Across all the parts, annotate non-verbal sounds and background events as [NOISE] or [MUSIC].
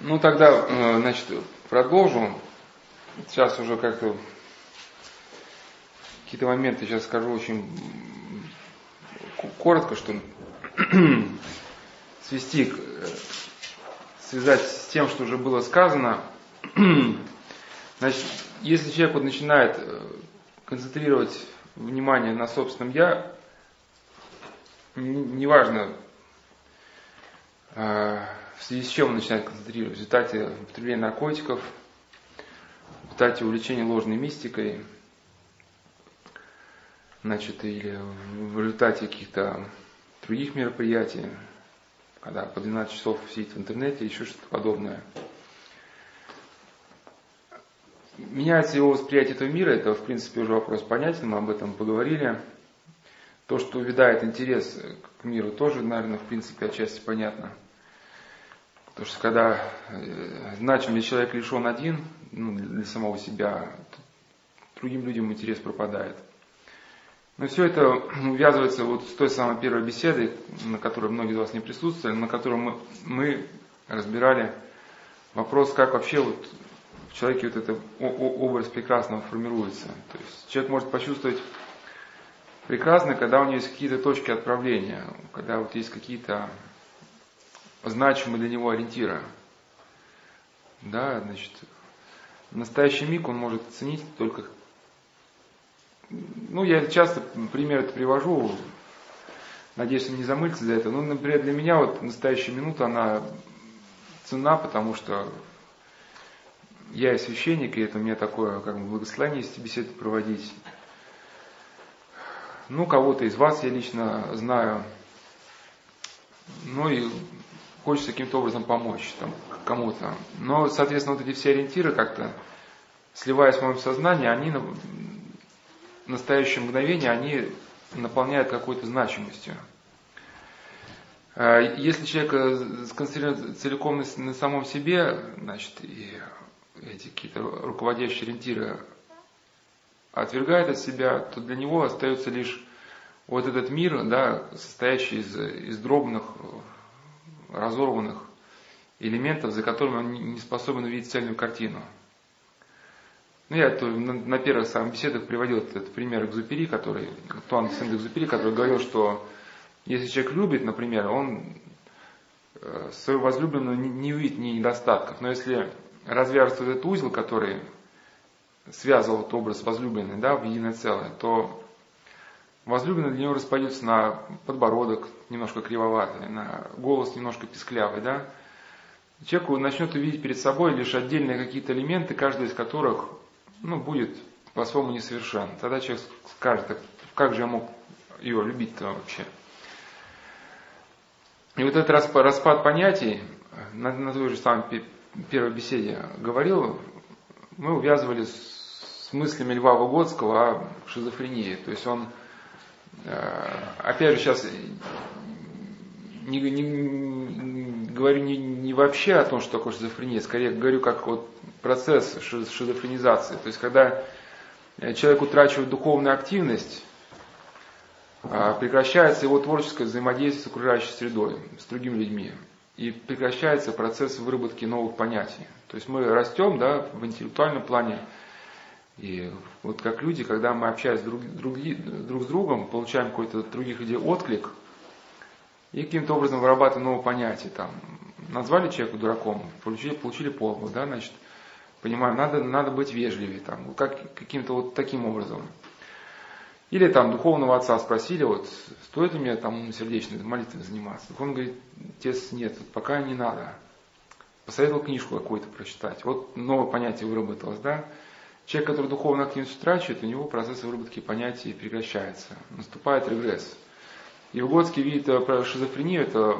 Ну тогда, э, значит, продолжу. Сейчас уже как-то какие-то моменты сейчас скажу очень коротко, что [CLEARS THROAT] свести, э, связать с тем, что уже было сказано. [CLEARS THROAT] Значит, если человек вот начинает э, концентрировать внимание на собственном я, неважно, в связи с чем он начинает концентрироваться, в результате употребления наркотиков, в результате увлечения ложной мистикой, значит, или в результате каких-то других мероприятий, когда по 12 часов сидит в интернете, еще что-то подобное. Меняется его восприятие этого мира, это в принципе уже вопрос понятен, мы об этом поговорили. То, что увядает интерес к миру, тоже, наверное, в принципе, отчасти понятно – Потому что когда э, значимый человек лишен один, ну, для самого себя, другим людям интерес пропадает. Но все это увязывается вот с той самой первой беседой, на которой многие из вас не присутствовали, на которой мы, мы разбирали вопрос, как вообще вот в человеке вот этот образ прекрасного формируется. То есть человек может почувствовать прекрасно, когда у него есть какие-то точки отправления, когда вот есть какие-то значимые для него ориентиры. Да, значит, настоящий миг он может оценить только... Ну, я часто пример это привожу, надеюсь, не замыльте за это. Ну, например, для меня вот настоящая минута, она цена, потому что я и священник, и это у меня такое, как бы, благословение есть беседы проводить. Ну, кого-то из вас я лично знаю. Ну и хочется каким-то образом помочь там, кому-то. Но, соответственно, вот эти все ориентиры как-то, сливаясь в моем сознании, они в настоящее мгновение, они наполняют какой-то значимостью. А если человек э, сконцентрирован целиком на, на самом себе, значит, и эти какие-то руководящие ориентиры отвергает от себя, то для него остается лишь вот этот мир, да, состоящий из, из дробных разорванных элементов, за которыми он не способен увидеть цельную картину. Ну, я на, на первых самых беседах приводил этот пример Экзупери, который, Туан Сент Экзупери, который говорил, что если человек любит, например, он э, свою возлюбленную не, не увидит ни недостатков, но если развяжется этот узел, который связывал этот образ возлюбленной да, в единое целое, то Возлюбленный для него распадется на подбородок немножко кривоватый, на голос немножко писклявый, да. Человек начнет увидеть перед собой лишь отдельные какие-то элементы, каждый из которых ну, будет по-своему несовершен. Тогда человек скажет, как же я мог ее любить-то вообще. И вот этот распад, понятий, на, на той же самой первой беседе говорил, мы увязывали с, с мыслями Льва Выгодского о шизофрении. То есть он опять же, сейчас не, не, говорю не, не вообще о том, что такое шизофрения, скорее говорю как вот процесс шизофренизации. То есть, когда человек утрачивает духовную активность, а, прекращается его творческое взаимодействие с окружающей средой, с другими людьми. И прекращается процесс выработки новых понятий. То есть мы растем да, в интеллектуальном плане, и вот как люди, когда мы общаемся друг, друг, друг с другом, получаем какой-то других людей отклик, и каким-то образом вырабатываем новое понятие. Там, назвали человека дураком, получили, получили полбу, да, значит, понимаем, надо, надо быть вежливее, там, как, каким-то вот таким образом. Или там духовного отца спросили, вот, стоит ли мне там сердечной молитвой заниматься? Он говорит, отец, нет, пока не надо. Посоветовал книжку какую-то прочитать. Вот новое понятие выработалось, да? Человек, который духовно активность утрачивает, у него процесс выработки понятий прекращается. Наступает регресс. И Выгодский видит э, шизофрению, это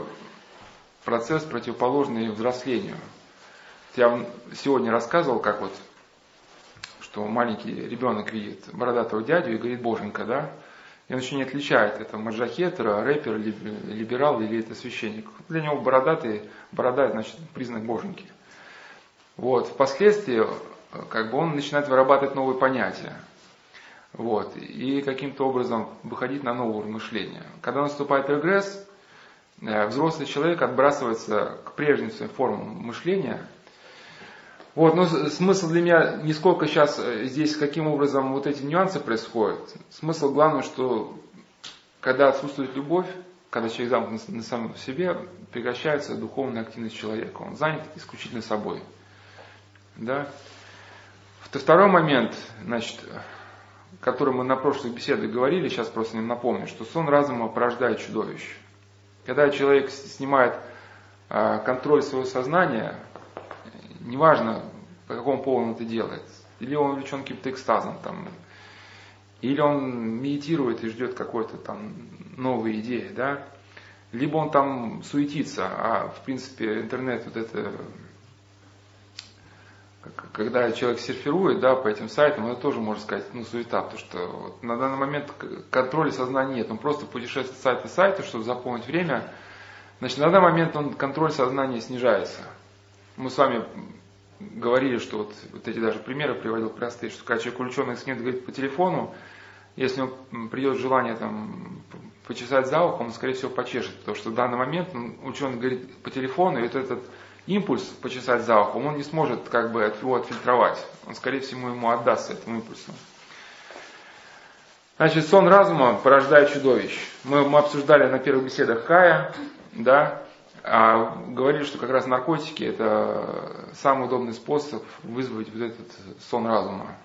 процесс противоположный взрослению. Я сегодня рассказывал, как вот, что маленький ребенок видит бородатого дядю и говорит Боженька, да? И он еще не отличает, это маджахетер, рэпер, либерал или это священник. Для него бородатый, борода, значит, признак Боженьки. Вот. Впоследствии как бы он начинает вырабатывать новые понятия. Вот, и каким-то образом выходить на новое мышление. Когда наступает регресс, э, взрослый человек отбрасывается к прежним своим формам мышления. Вот, но смысл для меня не сколько сейчас э, здесь, каким образом вот эти нюансы происходят. Смысл главное, что когда отсутствует любовь, когда человек замкнут на самом себе, прекращается духовная активность человека. Он занят исключительно собой. Да? Второй момент, значит, который мы на прошлых беседах говорили, сейчас просто не напомню, что сон разума порождает чудовище. Когда человек снимает а, контроль своего сознания, неважно, по какому поводу он это делает, или он увлечен каким-то экстазом, там, или он медитирует и ждет какой-то там новой идеи, да, либо он там суетится, а в принципе интернет вот это когда человек серфирует да, по этим сайтам, это тоже можно сказать, ну, суета, потому что вот на данный момент контроля сознания нет, он просто путешествует с сайта сайта, чтобы заполнить время, значит, на данный момент он, контроль сознания снижается. Мы с вами говорили, что вот, вот эти даже примеры приводил простые, что когда человек увлеченный нет говорит по телефону, если он придет желание там почесать за ухом, он, скорее всего, почешет, потому что в данный момент он, ученый говорит по телефону, и вот этот импульс почесать за ухом, он не сможет как бы его отфильтровать. Он, скорее всего, ему отдастся этому импульсу. Значит, сон разума порождает чудовищ. Мы, мы обсуждали на первых беседах Кая, да, а говорили, что как раз наркотики это самый удобный способ вызвать вот этот сон разума,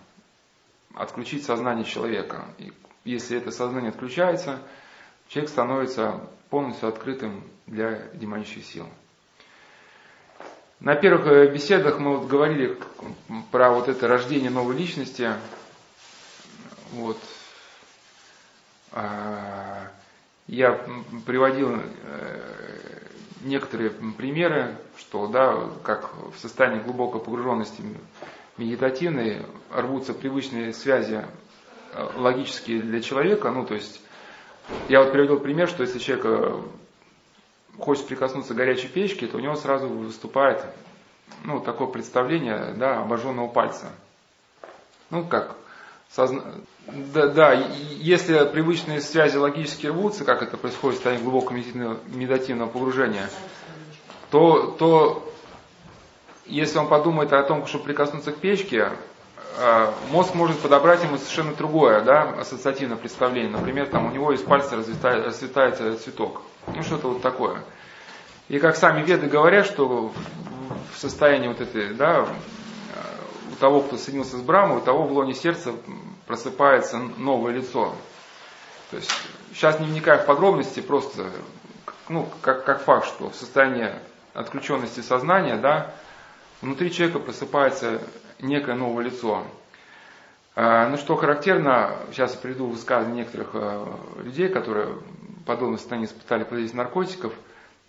отключить сознание человека. И если это сознание отключается, человек становится полностью открытым для демонических сил. На первых э, беседах мы вот говорили про вот это рождение новой личности. Вот. А, я приводил э, некоторые примеры, что да, как в состоянии глубокой погруженности медитативной рвутся привычные связи э, логические для человека. Ну, то есть, я вот приводил пример, что если человек хочет прикоснуться к горячей печке, то у него сразу выступает ну, такое представление да, обожженного пальца. Ну, как созна... да, да, если привычные связи логически рвутся, как это происходит в состоянии глубокого медитативного погружения, то, то если он подумает о том, чтобы прикоснуться к печке, а, мозг может подобрать ему совершенно другое, да, ассоциативное представление. Например, там у него из пальца расцветает цветок. Ну, что-то вот такое. И как сами веды говорят, что в состоянии вот этой, да, у того, кто соединился с Брамой, у того в лоне сердца просыпается новое лицо. То есть, сейчас не вникая в подробности, просто, ну, как, как факт, что в состоянии отключенности сознания, да, внутри человека просыпается некое новое лицо. А, ну, что характерно, сейчас я приведу высказывания некоторых э, людей, которые подобное состояние испытали под наркотиков,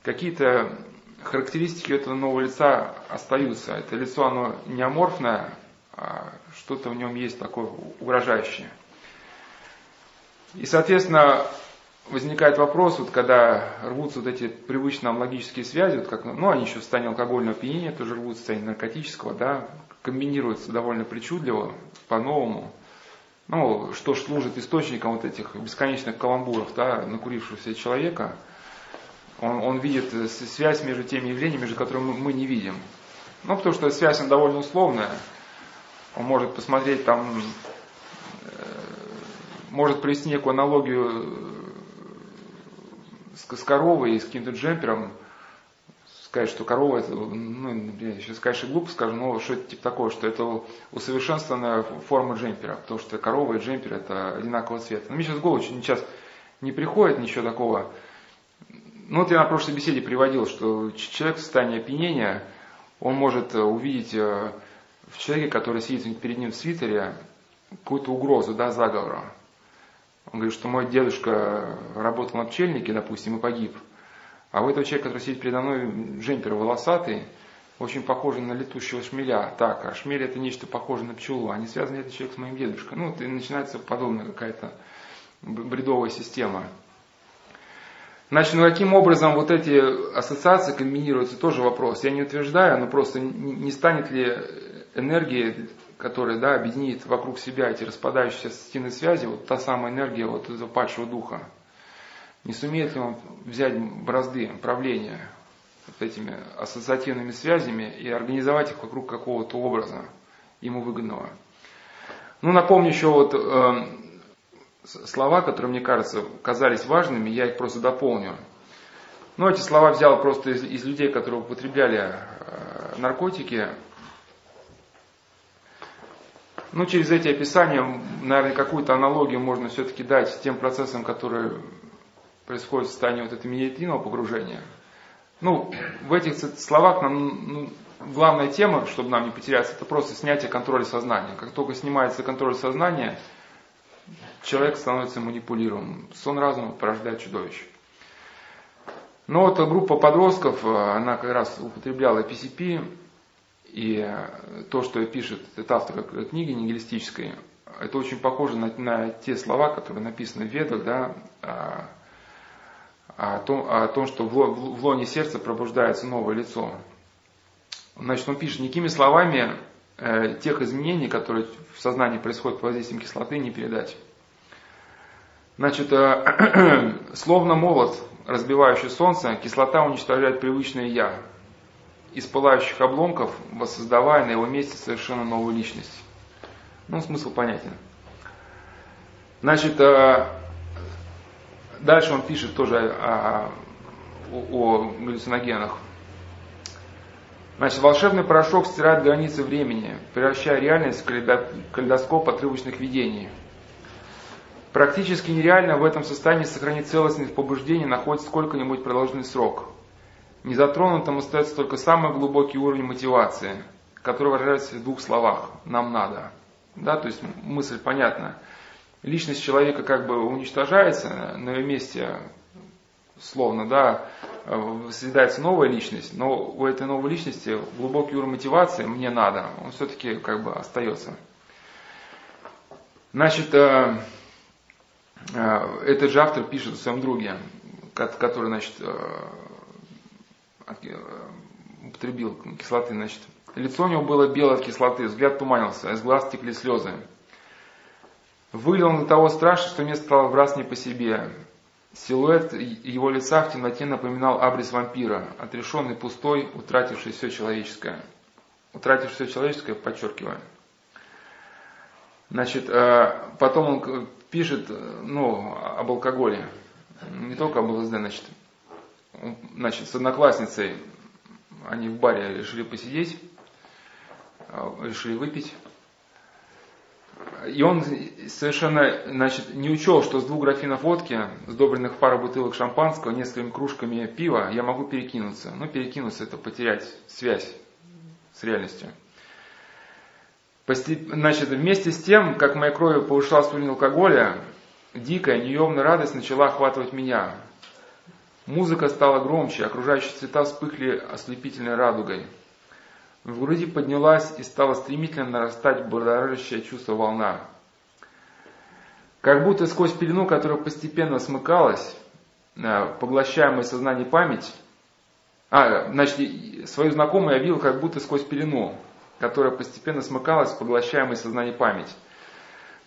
какие-то характеристики этого нового лица остаются. Это лицо, оно не аморфное, а что-то в нем есть такое угрожающее. И, соответственно, возникает вопрос, вот когда рвутся вот эти привычные логические связи, вот как, ну, они еще в состоянии алкогольного опьянения тоже рвутся в состоянии наркотического, да, комбинируются довольно причудливо, по-новому. Ну, что служит источником вот этих бесконечных каламбуров, да, накурившегося человека. Он, он видит связь между теми явлениями, между которыми мы не видим. Ну, потому что связь, она довольно условная. Он может посмотреть там, э, может привести некую аналогию с, с коровой и с каким-то джемпером, сказать, что корова это, ну, я сейчас, конечно, глупо скажу, но что это типа такое, что это усовершенствованная форма джемпера, потому что корова и джемпер это одинакового цвета. Но мне сейчас в голову сейчас не приходит ничего такого. Ну вот я на прошлой беседе приводил, что человек в состоянии опьянения, он может увидеть э, в человеке, который сидит перед ним в свитере, какую-то угрозу, да, заговора. Он говорит, что мой дедушка работал на пчельнике, допустим, и погиб. А у этого человека, который сидит передо мной, джемпер волосатый, очень похожий на летущего шмеля. Так, а шмель это нечто похожее на пчелу. А не связан ли этот человек с моим дедушкой? Ну, и начинается подобная какая-то бредовая система. Значит, ну каким образом вот эти ассоциации комбинируются, тоже вопрос. Я не утверждаю, но просто не станет ли энергия, которая да, объединит вокруг себя эти распадающиеся стены связи, вот та самая энергия вот этого падшего духа. Не сумеет ли он взять бразды правления вот этими ассоциативными связями и организовать их вокруг какого-то образа ему выгодного. Ну, напомню еще вот э, слова, которые, мне кажется, казались важными, я их просто дополню. Ну, эти слова взял просто из, из людей, которые употребляли э, наркотики. Ну, через эти описания, наверное, какую-то аналогию можно все-таки дать с тем процессом, который происходит в состоянии вот этого медитативного погружения. Ну, в этих словах нам, ну, главная тема, чтобы нам не потеряться, это просто снятие контроля сознания. Как только снимается контроль сознания, человек становится манипулируемым. Сон разума порождает чудовище. Но вот группа подростков, она как раз употребляла PCP, и то, что пишет этот автор книги нигилистической, это очень похоже на, на те слова, которые написаны в Ведах, да, о, том, о том, что в лоне сердца пробуждается новое лицо. Значит, он пишет, никакими словами э, тех изменений, которые в сознании происходят под воздействием кислоты, не передать. Значит, э, [CLEARS THROAT] словно молот, разбивающий солнце, кислота уничтожает привычное «я», из пылающих обломков, воссоздавая на его месте совершенно новую личность. Ну, смысл понятен. Значит, э, дальше он пишет тоже о, о, о галлюциногенах. Значит, волшебный порошок стирает границы времени, превращая реальность в калейдоскоп отрывочных видений. Практически нереально в этом состоянии сохранить целостность побуждения находится сколько-нибудь продолжительный срок. Незатронутым остается только самый глубокий уровень мотивации, который выражается в двух словах «нам надо». Да, то есть мысль понятна. Личность человека как бы уничтожается, на ее месте словно, да, созидается новая личность, но у этой новой личности глубокий уровень мотивации «мне надо», он все-таки как бы остается. Значит, э, э, этот же автор пишет о своем друге, который, значит, э, употребил кислоты, значит, лицо у него было белое от кислоты, взгляд туманился, а из глаз текли слезы. Выглядел он до того страшно, что мне стало в раз не по себе. Силуэт его лица в темноте напоминал абрис вампира, отрешенный, пустой, утративший все человеческое. Утративший все человеческое, подчеркиваю. Значит, э, потом он пишет ну, об алкоголе. Не только об ЛСД, значит. Значит, с одноклассницей они в баре решили посидеть, э, решили выпить. И он совершенно значит, не учел, что с двух графинов водки, сдобренных пару бутылок шампанского, несколькими кружками пива, я могу перекинуться. Ну, перекинуться это потерять связь с реальностью. Постеп... Значит, вместе с тем, как моя кровь повышалась уровень алкоголя, дикая, неемная радость начала охватывать меня. Музыка стала громче, окружающие цвета вспыхли ослепительной радугой – в груди поднялась и стала стремительно нарастать будоражащее чувство волна. Как будто сквозь пелену, которая постепенно смыкалась, э, поглощаемая сознание память, а, значит, свою знакомую я видел как будто сквозь пелену, которая постепенно смыкалась, поглощаемая сознание память.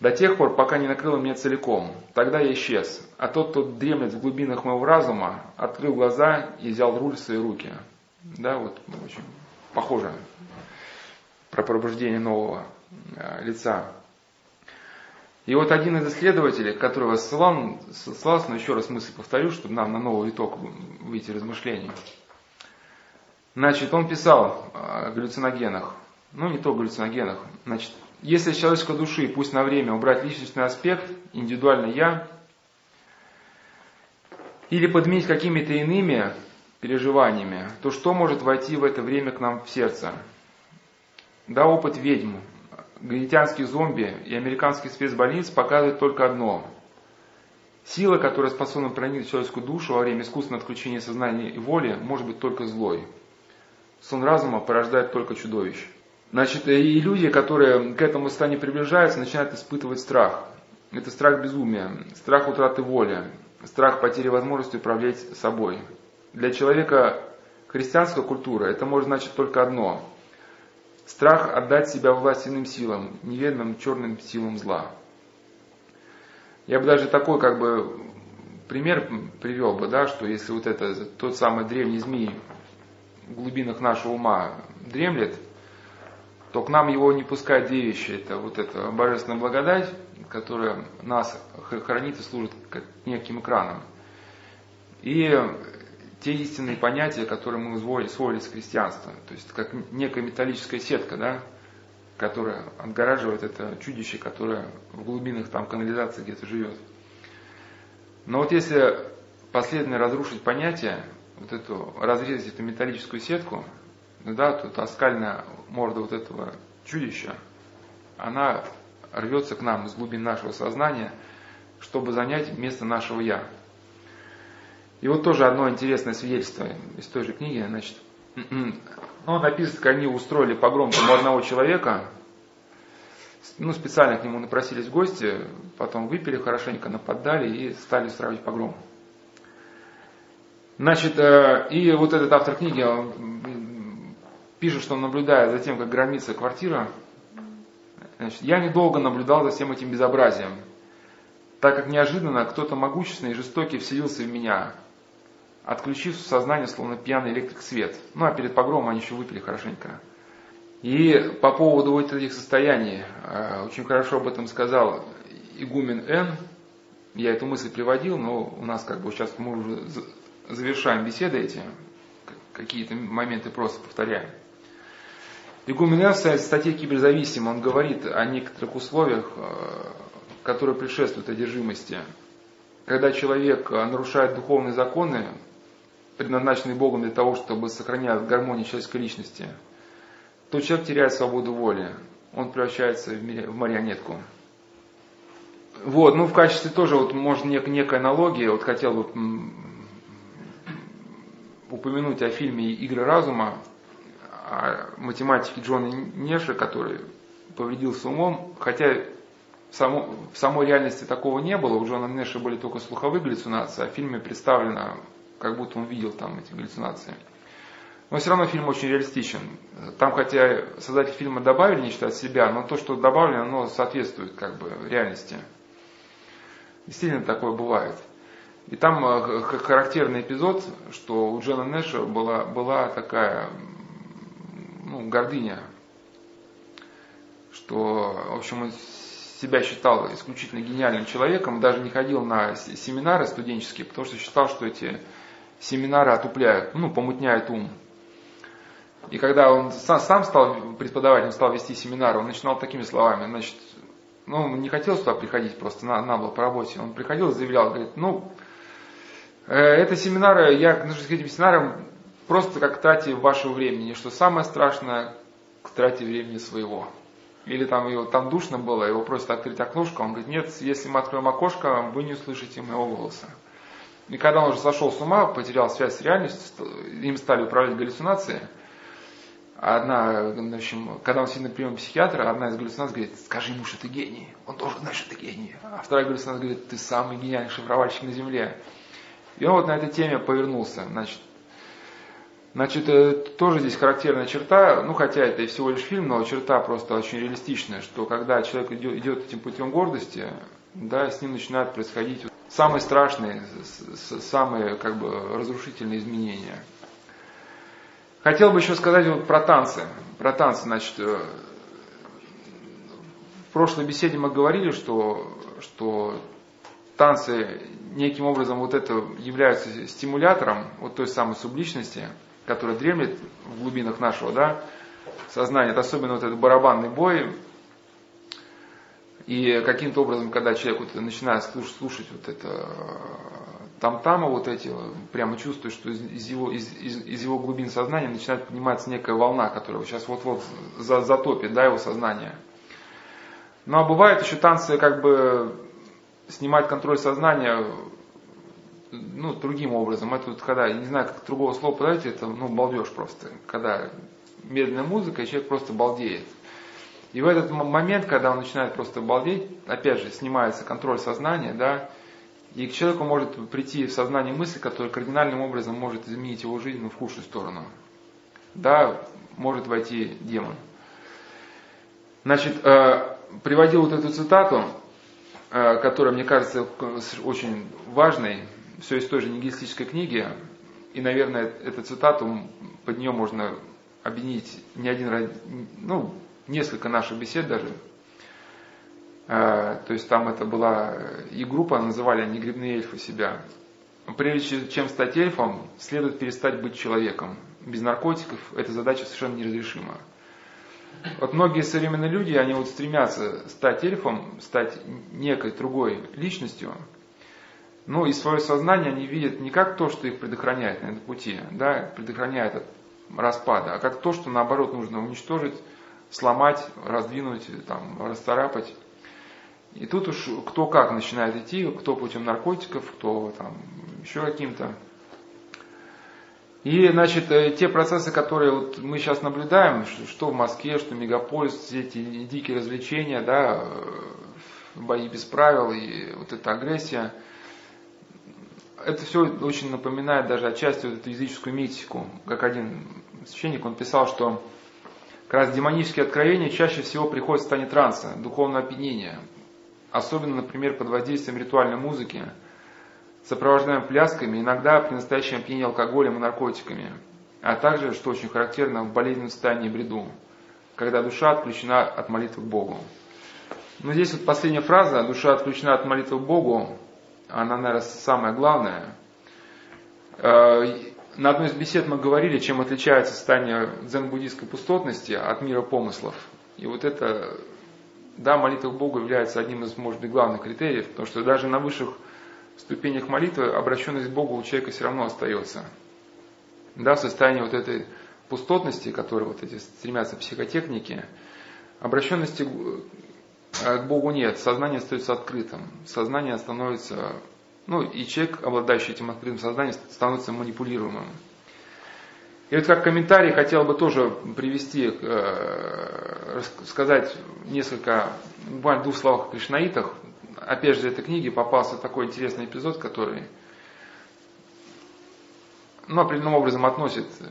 До тех пор, пока не накрыла меня целиком. Тогда я исчез. А тот, кто дремлет в глубинах моего разума, открыл глаза и взял руль в свои руки. Да, вот очень похоже про пробуждение нового э, лица. И вот один из исследователей, которого ссылал, ссылался, но еще раз мысль повторю, чтобы нам на новый итог выйти размышлений. Значит, он писал о галлюциногенах, ну не только галлюциногенах. Значит, если с человеческой души, пусть на время, убрать личностный аспект, индивидуальный я, или подменить какими-то иными, переживаниями, то что может войти в это время к нам в сердце? Да, опыт ведьм, гаитянских зомби и американских спецбольниц показывают только одно. Сила, которая способна проникнуть в человеческую душу во время искусственного отключения сознания и воли, может быть только злой. Сон разума порождает только чудовищ. Значит, и люди, которые к этому состоянию приближаются, начинают испытывать страх. Это страх безумия, страх утраты воли, страх потери возможности управлять собой. Для человека христианской культуры это может значить только одно. Страх отдать себя власть иным силам, неведомым черным силам зла. Я бы даже такой как бы пример привел бы, да, что если вот это тот самый древний змей в глубинах нашего ума дремлет, то к нам его не пускают две вещи. Это вот эта божественная благодать, которая нас хранит и служит неким экраном. И те истинные понятия, которые мы усвоили из христианства. То есть как некая металлическая сетка, да, которая отгораживает это чудище, которое в глубинах там канализации где-то живет. Но вот если последовательно разрушить понятие, вот эту, разрезать эту металлическую сетку, ну да, то та скальная морда вот этого чудища, она рвется к нам из глубин нашего сознания, чтобы занять место нашего «я». И вот тоже одно интересное свидетельство из той же книги, значит, ну, написано, как они устроили погром у одного человека, ну, специально к нему напросились гости, потом выпили хорошенько, нападали и стали устраивать погром. Значит, э, и вот этот автор книги он пишет, что он наблюдает за тем, как громится квартира. Значит, я недолго наблюдал за всем этим безобразием, так как неожиданно кто-то могущественный и жестокий вселился в меня, отключив сознание, словно пьяный электрик свет. Ну, а перед погромом они еще выпили хорошенько. И по поводу вот этих состояний, э, очень хорошо об этом сказал игумен Н. Я эту мысль приводил, но у нас как бы сейчас мы уже завершаем беседы эти, какие-то моменты просто повторяем. Игумен Н в статье «Киберзависим» он говорит о некоторых условиях, э, которые предшествуют одержимости. Когда человек нарушает духовные законы, предназначенные Богом для того, чтобы сохранять гармонию человеческой личности – то человек теряет свободу воли, он превращается в марионетку. Вот, ну в качестве тоже, вот может нек, некой аналогии, вот хотел бы упомянуть о фильме «Игры разума», о математике Джона Неша, который повредился умом, хотя в, само, в самой реальности такого не было, у Джона Неша были только слуховые галлюцинации, а в фильме представлено, как будто он видел там эти галлюцинации. Но все равно фильм очень реалистичен. Там, хотя создатели фильма добавили нечто от себя, но то, что добавлено, оно соответствует как бы реальности. Действительно такое бывает. И там э, характерный эпизод, что у Джона Нэша была, была такая ну, гордыня, что, в общем, он себя считал исключительно гениальным человеком, даже не ходил на семинары студенческие, потому что считал, что эти семинары отупляют, ну, помутняют ум. И когда он сам стал преподавать, он стал вести семинары, он начинал такими словами, значит, ну, не хотел сюда приходить, просто на, на был по работе. Он приходил заявлял, говорит, ну, э, это семинары, я отношусь к этим семинарам просто как трате вашего времени, что самое страшное к трате времени своего. Или там его там душно было, его просят открыть окошко, он говорит, нет, если мы откроем окошко, вы не услышите моего голоса. И когда он уже сошел с ума, потерял связь с реальностью, им стали управлять галлюцинации – одна, в общем, когда он сидит на психиатра, одна из галлюцинаций говорит, скажи ему, что ты гений. Он должен знать, что ты гений. А вторая галлюцинация говорит, ты самый гениальный шифровальщик на Земле. И он вот на этой теме повернулся. Значит, значит э, тоже здесь характерная черта, ну хотя это и всего лишь фильм, но черта просто очень реалистичная, что когда человек идет, идет этим путем гордости, да, с ним начинают происходить самые страшные, самые как бы разрушительные изменения – Хотел бы еще сказать вот про танцы. Про танцы, значит, э, в прошлой беседе мы говорили, что, что танцы неким образом вот это являются стимулятором вот той самой субличности, которая дремлет в глубинах нашего да, сознания. Это особенно вот этот барабанный бой. И каким-то образом, когда человек вот начинает слушать, слушать вот это там-тама вот эти, прямо чувствую, что из, из, его, из, из, из его глубин сознания начинает подниматься некая волна, которая сейчас вот-вот за, затопит да, его сознание. Ну а бывает еще танцы как бы снимать контроль сознания ну, другим образом. Это вот когда, я не знаю, как другого слова подать, это ну, балдеж просто. Когда медленная музыка, и человек просто балдеет. И в этот момент, когда он начинает просто балдеть, опять же, снимается контроль сознания, да, и к человеку может прийти в сознание мысль, которая кардинальным образом может изменить его жизнь но в худшую сторону. Да, может войти демон. Значит, э, приводил вот эту цитату, э, которая, мне кажется, очень важной. все из той же нигилистической книги, и, наверное, эту цитату, под нее можно объединить не один, ну, несколько наших бесед даже. А, то есть там это была и группа, называли они грибные эльфы себя. Прежде чем стать эльфом, следует перестать быть человеком. Без наркотиков эта задача совершенно неразрешима. Вот многие современные люди, они вот стремятся стать эльфом, стать некой другой личностью, но и свое сознание они видят не как то, что их предохраняет на этом пути, да, предохраняет от распада, а как то, что наоборот нужно уничтожить, сломать, раздвинуть, там, расцарапать. И тут уж кто как начинает идти, кто путем наркотиков, кто там еще каким-то. И, значит, э, те процессы, которые вот мы сейчас наблюдаем, что в Москве, что Мегаполис, все эти дикие развлечения, да, э, бои без правил и вот эта агрессия, это все очень напоминает даже отчасти вот эту языческую мистику. Как один священник, он писал, что как раз демонические откровения чаще всего приходят в состояние транса, духовного опьянения. Особенно, например, под воздействием ритуальной музыки, сопровождаемой плясками, иногда при настоящем опьянении алкоголем и наркотиками, а также, что очень характерно, в болезненном состоянии бреду, когда душа отключена от молитвы к Богу. Но здесь вот последняя фраза «душа отключена от молитвы к Богу», она, наверное, самая главная. Э, на одной из бесед мы говорили, чем отличается состояние дзен-буддийской пустотности от мира помыслов. И вот это, да, молитва к Богу является одним из, может быть, главных критериев, потому что даже на высших ступенях молитвы обращенность к Богу у человека все равно остается. Да, в состоянии вот этой пустотности, которой вот эти стремятся психотехники, обращенности к Богу нет, сознание остается открытым, сознание становится ну и человек, обладающий этим открытым сознанием, становится манипулируемым. И вот как комментарий хотел бы тоже привести, э, сказать несколько, буквально двух словах о кришнаитах. Опять же, в этой книге попался такой интересный эпизод, который ну, определенным образом относит э,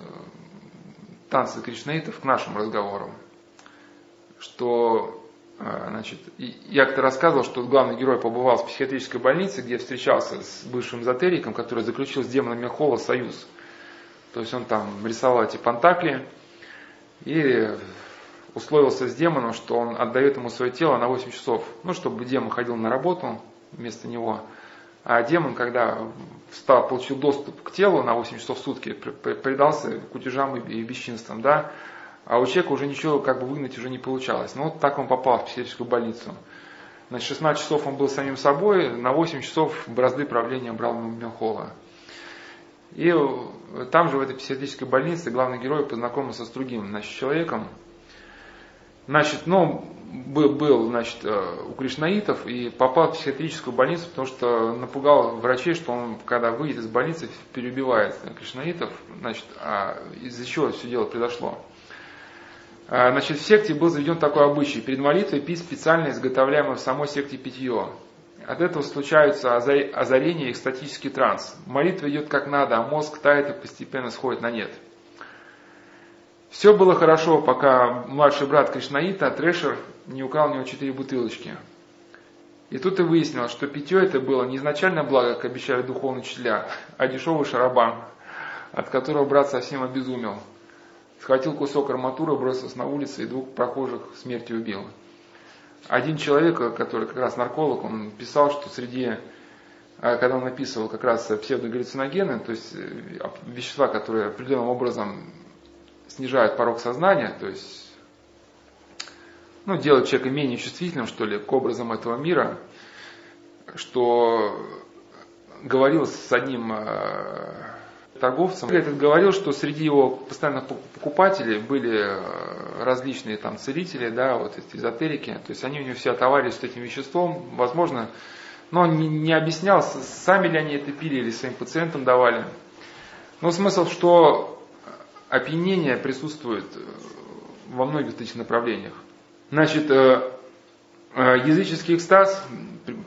танцы кришнаитов к нашим разговорам. Что значит, я как-то рассказывал, что главный герой побывал в психиатрической больнице, где встречался с бывшим эзотериком, который заключил с демоном Холла союз. То есть он там рисовал эти пантакли и условился с демоном, что он отдает ему свое тело на 8 часов, ну, чтобы демон ходил на работу вместо него. А демон, когда встал, получил доступ к телу на 8 часов в сутки, предался кутежам и бесчинствам, да, а у человека уже ничего как бы выгнать уже не получалось. Ну вот так он попал в психиатрическую больницу. На 16 часов он был самим собой, на 8 часов бразды правления брал Мелхола. И там же, в этой психиатрической больнице, главный герой познакомился с другим значит, человеком. Значит, ну, был, был значит, э, у кришнаитов и попал в психиатрическую больницу, потому что напугал врачей, что он, когда выйдет из больницы, переубивает кришнаитов. Значит, а из-за чего все дело произошло? А, значит, в секте был заведен такой обычай. Перед молитвой пить специально изготовляемое в самой секте питье. От этого случаются озарения и экстатический транс. Молитва идет как надо, а мозг тает и постепенно сходит на нет. Все было хорошо, пока младший брат Кришнаита, Трешер, не украл у него четыре бутылочки. И тут и выяснилось, что питье это было не изначально благо, как обещали духовные учителя, а дешевый шарабан, от которого брат совсем обезумел – схватил кусок арматуры, бросился на улицу и двух прохожих смертью убил. Один человек, который как раз нарколог, он писал, что среди, а, когда он написывал как раз псевдогаллюциногены, то есть э, вещества, которые определенным образом снижают порог сознания, то есть ну, делают человека менее чувствительным, что ли, к образам этого мира, что говорил с одним торговцам. Этот говорил, что среди его постоянных покупателей были э, различные там целители, да, вот эти эзотерики, то есть они у него все отоварились с этим веществом, возможно, но он не, не объяснял, сами ли они это пили или своим пациентам давали. Но смысл, что опьянение присутствует э, во многих этих направлениях. Значит, э, языческий экстаз,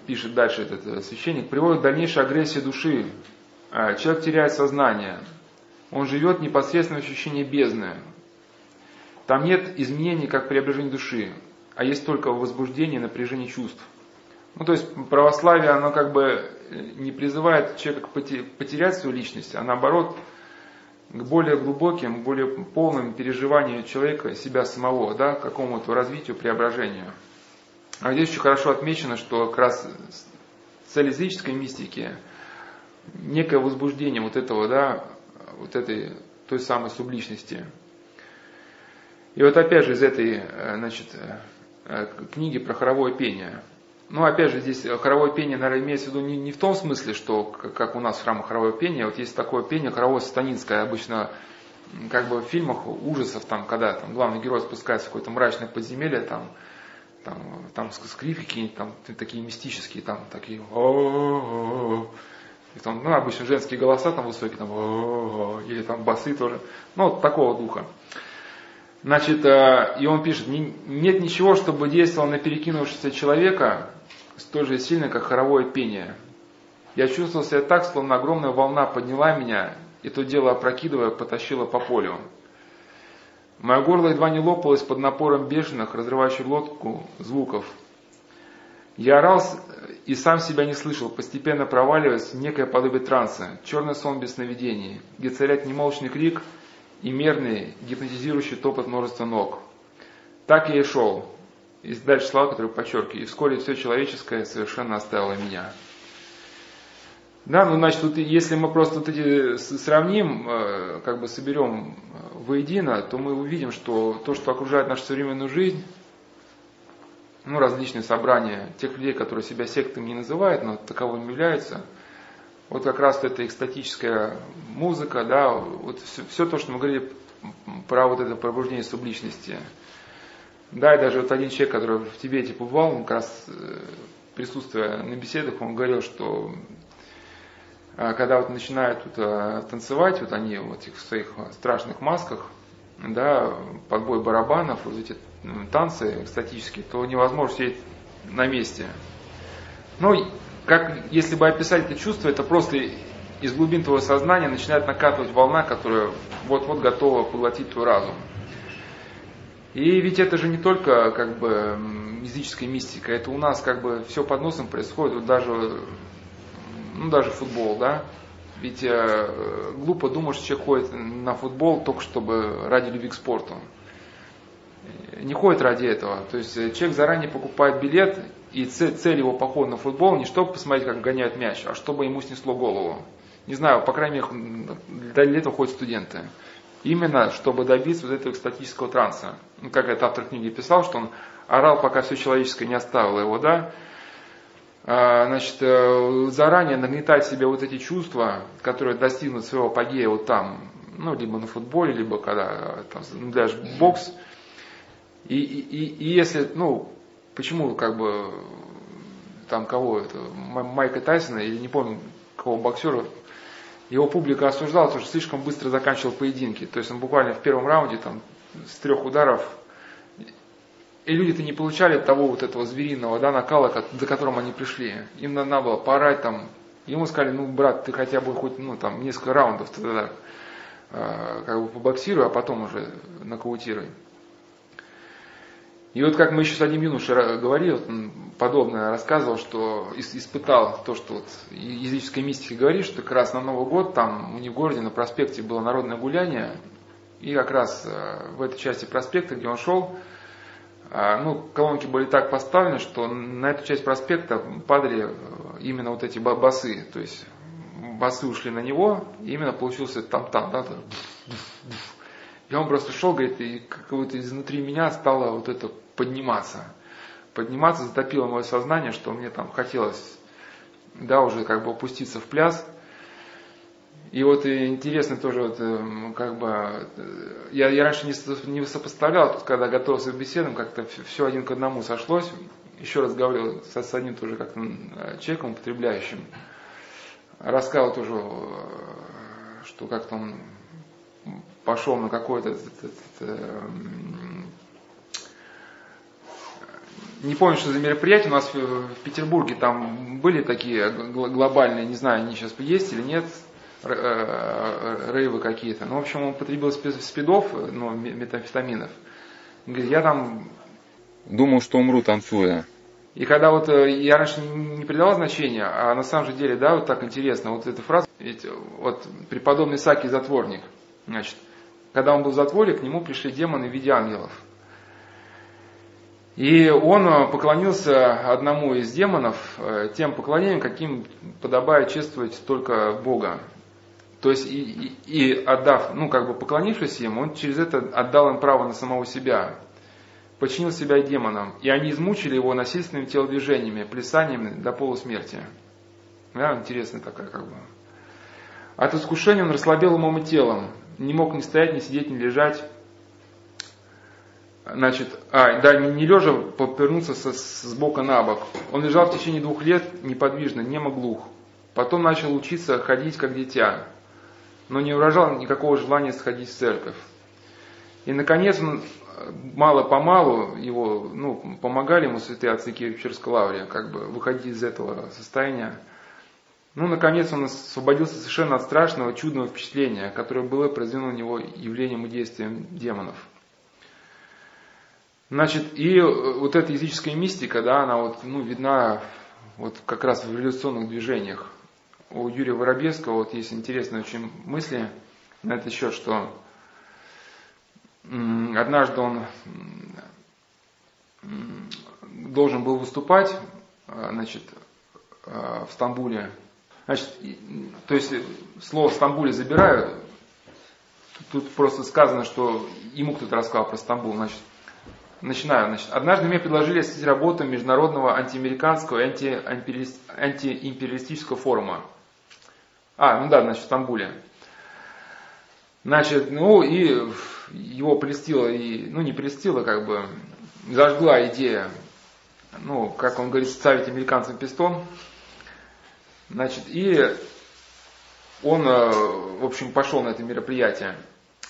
пишет дальше этот священник, приводит к дальнейшей агрессии души, человек теряет сознание, он живет непосредственно в ощущении бездны. Там нет изменений, как преображение души, а есть только возбуждение, напряжение чувств. Ну, то есть православие, оно как бы не призывает человека потерять свою личность, а наоборот, к более глубоким, более полным переживанию человека, себя самого, да, к какому-то развитию, преображению. А здесь очень хорошо отмечено, что как раз цель языческой мистики некое возбуждение вот этого, да, вот этой той самой субличности. И вот опять же из этой, э, значит, э, книги про хоровое пение. Ну, опять же, здесь хоровое пение, наверное, имеется в виду не, не в том смысле, что как у нас в храмах хоровое пение, вот есть такое пение, хоровое сатанинское, обычно как бы в фильмах ужасов, там, когда там, главный герой спускается в какое-то мрачное подземелье, там, там, там скрипки какие-нибудь, там, такие мистические, там, такие, и там, ну, обычно женские голоса там высокие, там, или там басы тоже, ну, вот такого духа. Значит, э, и он пишет, нет ничего, чтобы действовало на перекинувшегося человека столь же сильно, как хоровое пение. Я чувствовал себя так, словно огромная волна подняла меня, и то дело опрокидывая, потащила по полю. Мое горло едва не лопалось под напором бешеных, разрывающих лодку звуков. Я орал и сам себя не слышал, постепенно проваливаясь в некое подобие транса, черный сон без сновидений, где царят немолчный крик – и мерный гипнотизирующий топот множества ног. Так я и шел. И дальше слова, которые подчеркиваю. И вскоре все человеческое совершенно оставило меня. Да, ну значит, тут, если мы просто вот эти сравним, э, как бы соберем э, воедино, то мы увидим, что то, что окружает нашу современную жизнь, ну, различные собрания тех людей, которые себя сектами не называют, но таковыми являются – вот как раз эта экстатическая музыка, да, вот все, все то, что мы говорили про вот это пробуждение субличности. Да, и даже вот один человек, который в Тибете побывал, он как раз э, присутствуя на беседах, он говорил, что а, когда вот начинают вот, а, танцевать, вот они вот в своих страшных масках, да, подбой барабанов, вот эти танцы экстатические, то невозможно сидеть на месте. Ну, как если бы описать это чувство, это просто из глубин твоего сознания начинает накатывать волна, которая вот-вот готова поглотить твой разум. И ведь это же не только как бы языческая мистика, это у нас как бы все под носом происходит, вот даже, ну даже футбол, да. Ведь э, глупо думать, что человек ходит на футбол только чтобы ради любви к спорту. Не ходит ради этого. То есть э, человек заранее покупает билет и цель его похода на футбол не чтобы посмотреть, как гоняют мяч, а чтобы ему снесло голову. Не знаю, по крайней мере, для этого ходят студенты. Именно, чтобы добиться вот этого экстатического транса. Ну, как этот автор книги писал, что он орал, пока все человеческое не оставило его, да. А, значит, э, заранее нагнетать себе вот эти чувства, которые достигнут своего апогея вот там, ну, либо на футболе, либо когда там, наблюдаешь бокс. И, и, и если, ну, почему как бы там кого это, Майка Тайсона или не помню кого боксера, его публика осуждала, потому что слишком быстро заканчивал поединки. То есть он буквально в первом раунде там с трех ударов и люди-то не получали того вот этого звериного да, накала, за которым они пришли. Им надо было поорать там. Ему сказали, ну, брат, ты хотя бы хоть ну, там, несколько раундов тогда э, как бы побоксируй, а потом уже нокаутируй. И вот как мы еще с одним юношей говорили, вот он подобное рассказывал, что испытал то, что вот языческая мистика говорит, что как раз на Новый год там у них в городе на проспекте было народное гуляние, и как раз э, в этой части проспекта, где он шел, ну, колонки были так поставлены, что на эту часть проспекта падали э, именно вот эти басы, то есть басы ушли на него, и именно получился там-там, да, и он просто шел, говорит, и как-то изнутри меня стало вот это подниматься. Подниматься затопило мое сознание, что мне там хотелось, да, уже как бы опуститься в пляс. И вот интересно тоже, вот, эм, как бы, э, я, я раньше не, не сопоставлял, тут когда готовился к беседам, как-то все один к одному сошлось. Еще раз говорил с, с одним тоже как-то э, человеком, употребляющим. Рассказывал тоже, э, что как-то он пошел на какое-то не помню, что за мероприятие, у нас в Петербурге там были такие глобальные, не знаю, они сейчас есть или нет, рейвы какие-то. Ну, в общем, он потребил спидов, ну, метамфетаминов. Говорит, я там... Думал, что умру танцуя. И когда вот э, я раньше не придавал значения, а на самом же деле, да, вот так интересно, вот эта фраза, ведь вот преподобный Саки затворник, значит, когда он был в затворе, к нему пришли демоны в виде ангелов. И он э, поклонился одному из демонов э, тем поклонением, каким подобает чествовать только Бога. То есть и, и, и отдав, ну как бы поклонившись им, он через это отдал им право на самого себя, подчинил себя демонам, и они измучили его насильственными телодвижениями, плясаниями до полусмерти. Да, интересная такая как бы. От искушения он расслабел умом и телом, не мог ни стоять, ни сидеть, ни лежать. Значит, а, да, не, не лежа, повернулся со, с бока на бок. Он лежал в течение двух лет неподвижно, немо глух. Потом начал учиться ходить как дитя, но не выражал никакого желания сходить в церковь. И, наконец, он мало-помалу его, ну, помогали ему святые отцы Киевчерской лавре, как бы выходить из этого состояния. Ну, наконец, он освободился совершенно от страшного, чудного впечатления, которое было произведено на него явлением и действием демонов. Значит, и вот эта языческая мистика, да, она вот, ну, видна вот как раз в революционных движениях. У Юрия Воробьевского вот есть интересные очень мысли на этот счет, что однажды он должен был выступать а, значит, а, в Стамбуле. Значит, то есть слово Стамбуле забираю. Тут просто сказано, что ему кто-то рассказал про Стамбул. Значит, начинаю. Значит, однажды мне предложили осветить работу Международного антиамериканского и антиимпериалистического форума. А, ну да, значит, в Стамбуле. Значит, ну и его прелестила, и, ну не прелестила, как бы, зажгла идея, ну, как он говорит, ставить американцам пистон. Значит, и он, э, в общем, пошел на это мероприятие.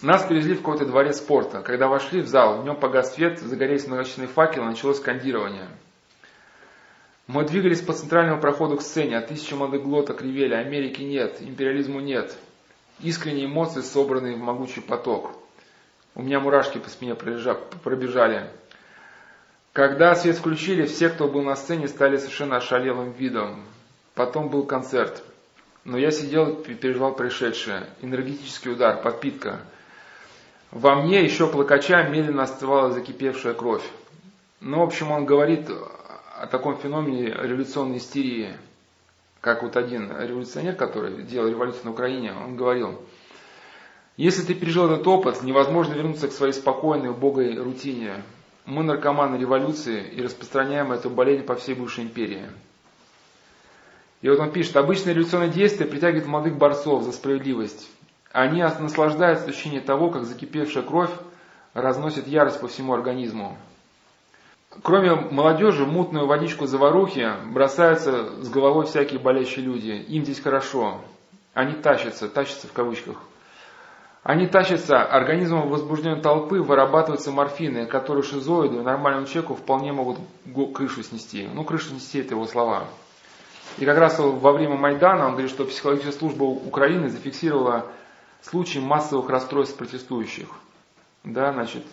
Нас привезли в какой-то дворец спорта. Когда вошли в зал, в нем погас свет, загорелись многочисленные факелы, началось скандирование. Мы двигались по центральному проходу к сцене, а тысячи молодых глоток ревели, Америки нет, империализму нет. Искренние эмоции, собранные в могучий поток. У меня мурашки по спине пробежали. Когда свет включили, все, кто был на сцене, стали совершенно ошалелым видом. Потом был концерт. Но я сидел и переживал происшедшее. Энергетический удар, подпитка. Во мне еще плакача медленно остывала закипевшая кровь. Ну, в общем, он говорит о таком феномене революционной истерии как вот один революционер, который делал революцию на Украине, он говорил, если ты пережил этот опыт, невозможно вернуться к своей спокойной, убогой рутине. Мы наркоманы революции и распространяем эту болезнь по всей бывшей империи. И вот он пишет, обычное революционное действие притягивает молодых борцов за справедливость. Они наслаждаются ощущением того, как закипевшая кровь разносит ярость по всему организму. Кроме молодежи, мутную водичку заварухи бросаются с головой всякие болящие люди. Им здесь хорошо. Они тащатся, тащатся в кавычках. Они тащатся, организмом возбужденной толпы вырабатываются морфины, которые шизоиду нормальному человеку вполне могут крышу снести. Ну, крышу снести это его слова. И как раз во время Майдана он говорит, что психологическая служба Украины зафиксировала случаи массовых расстройств протестующих. Да, значит,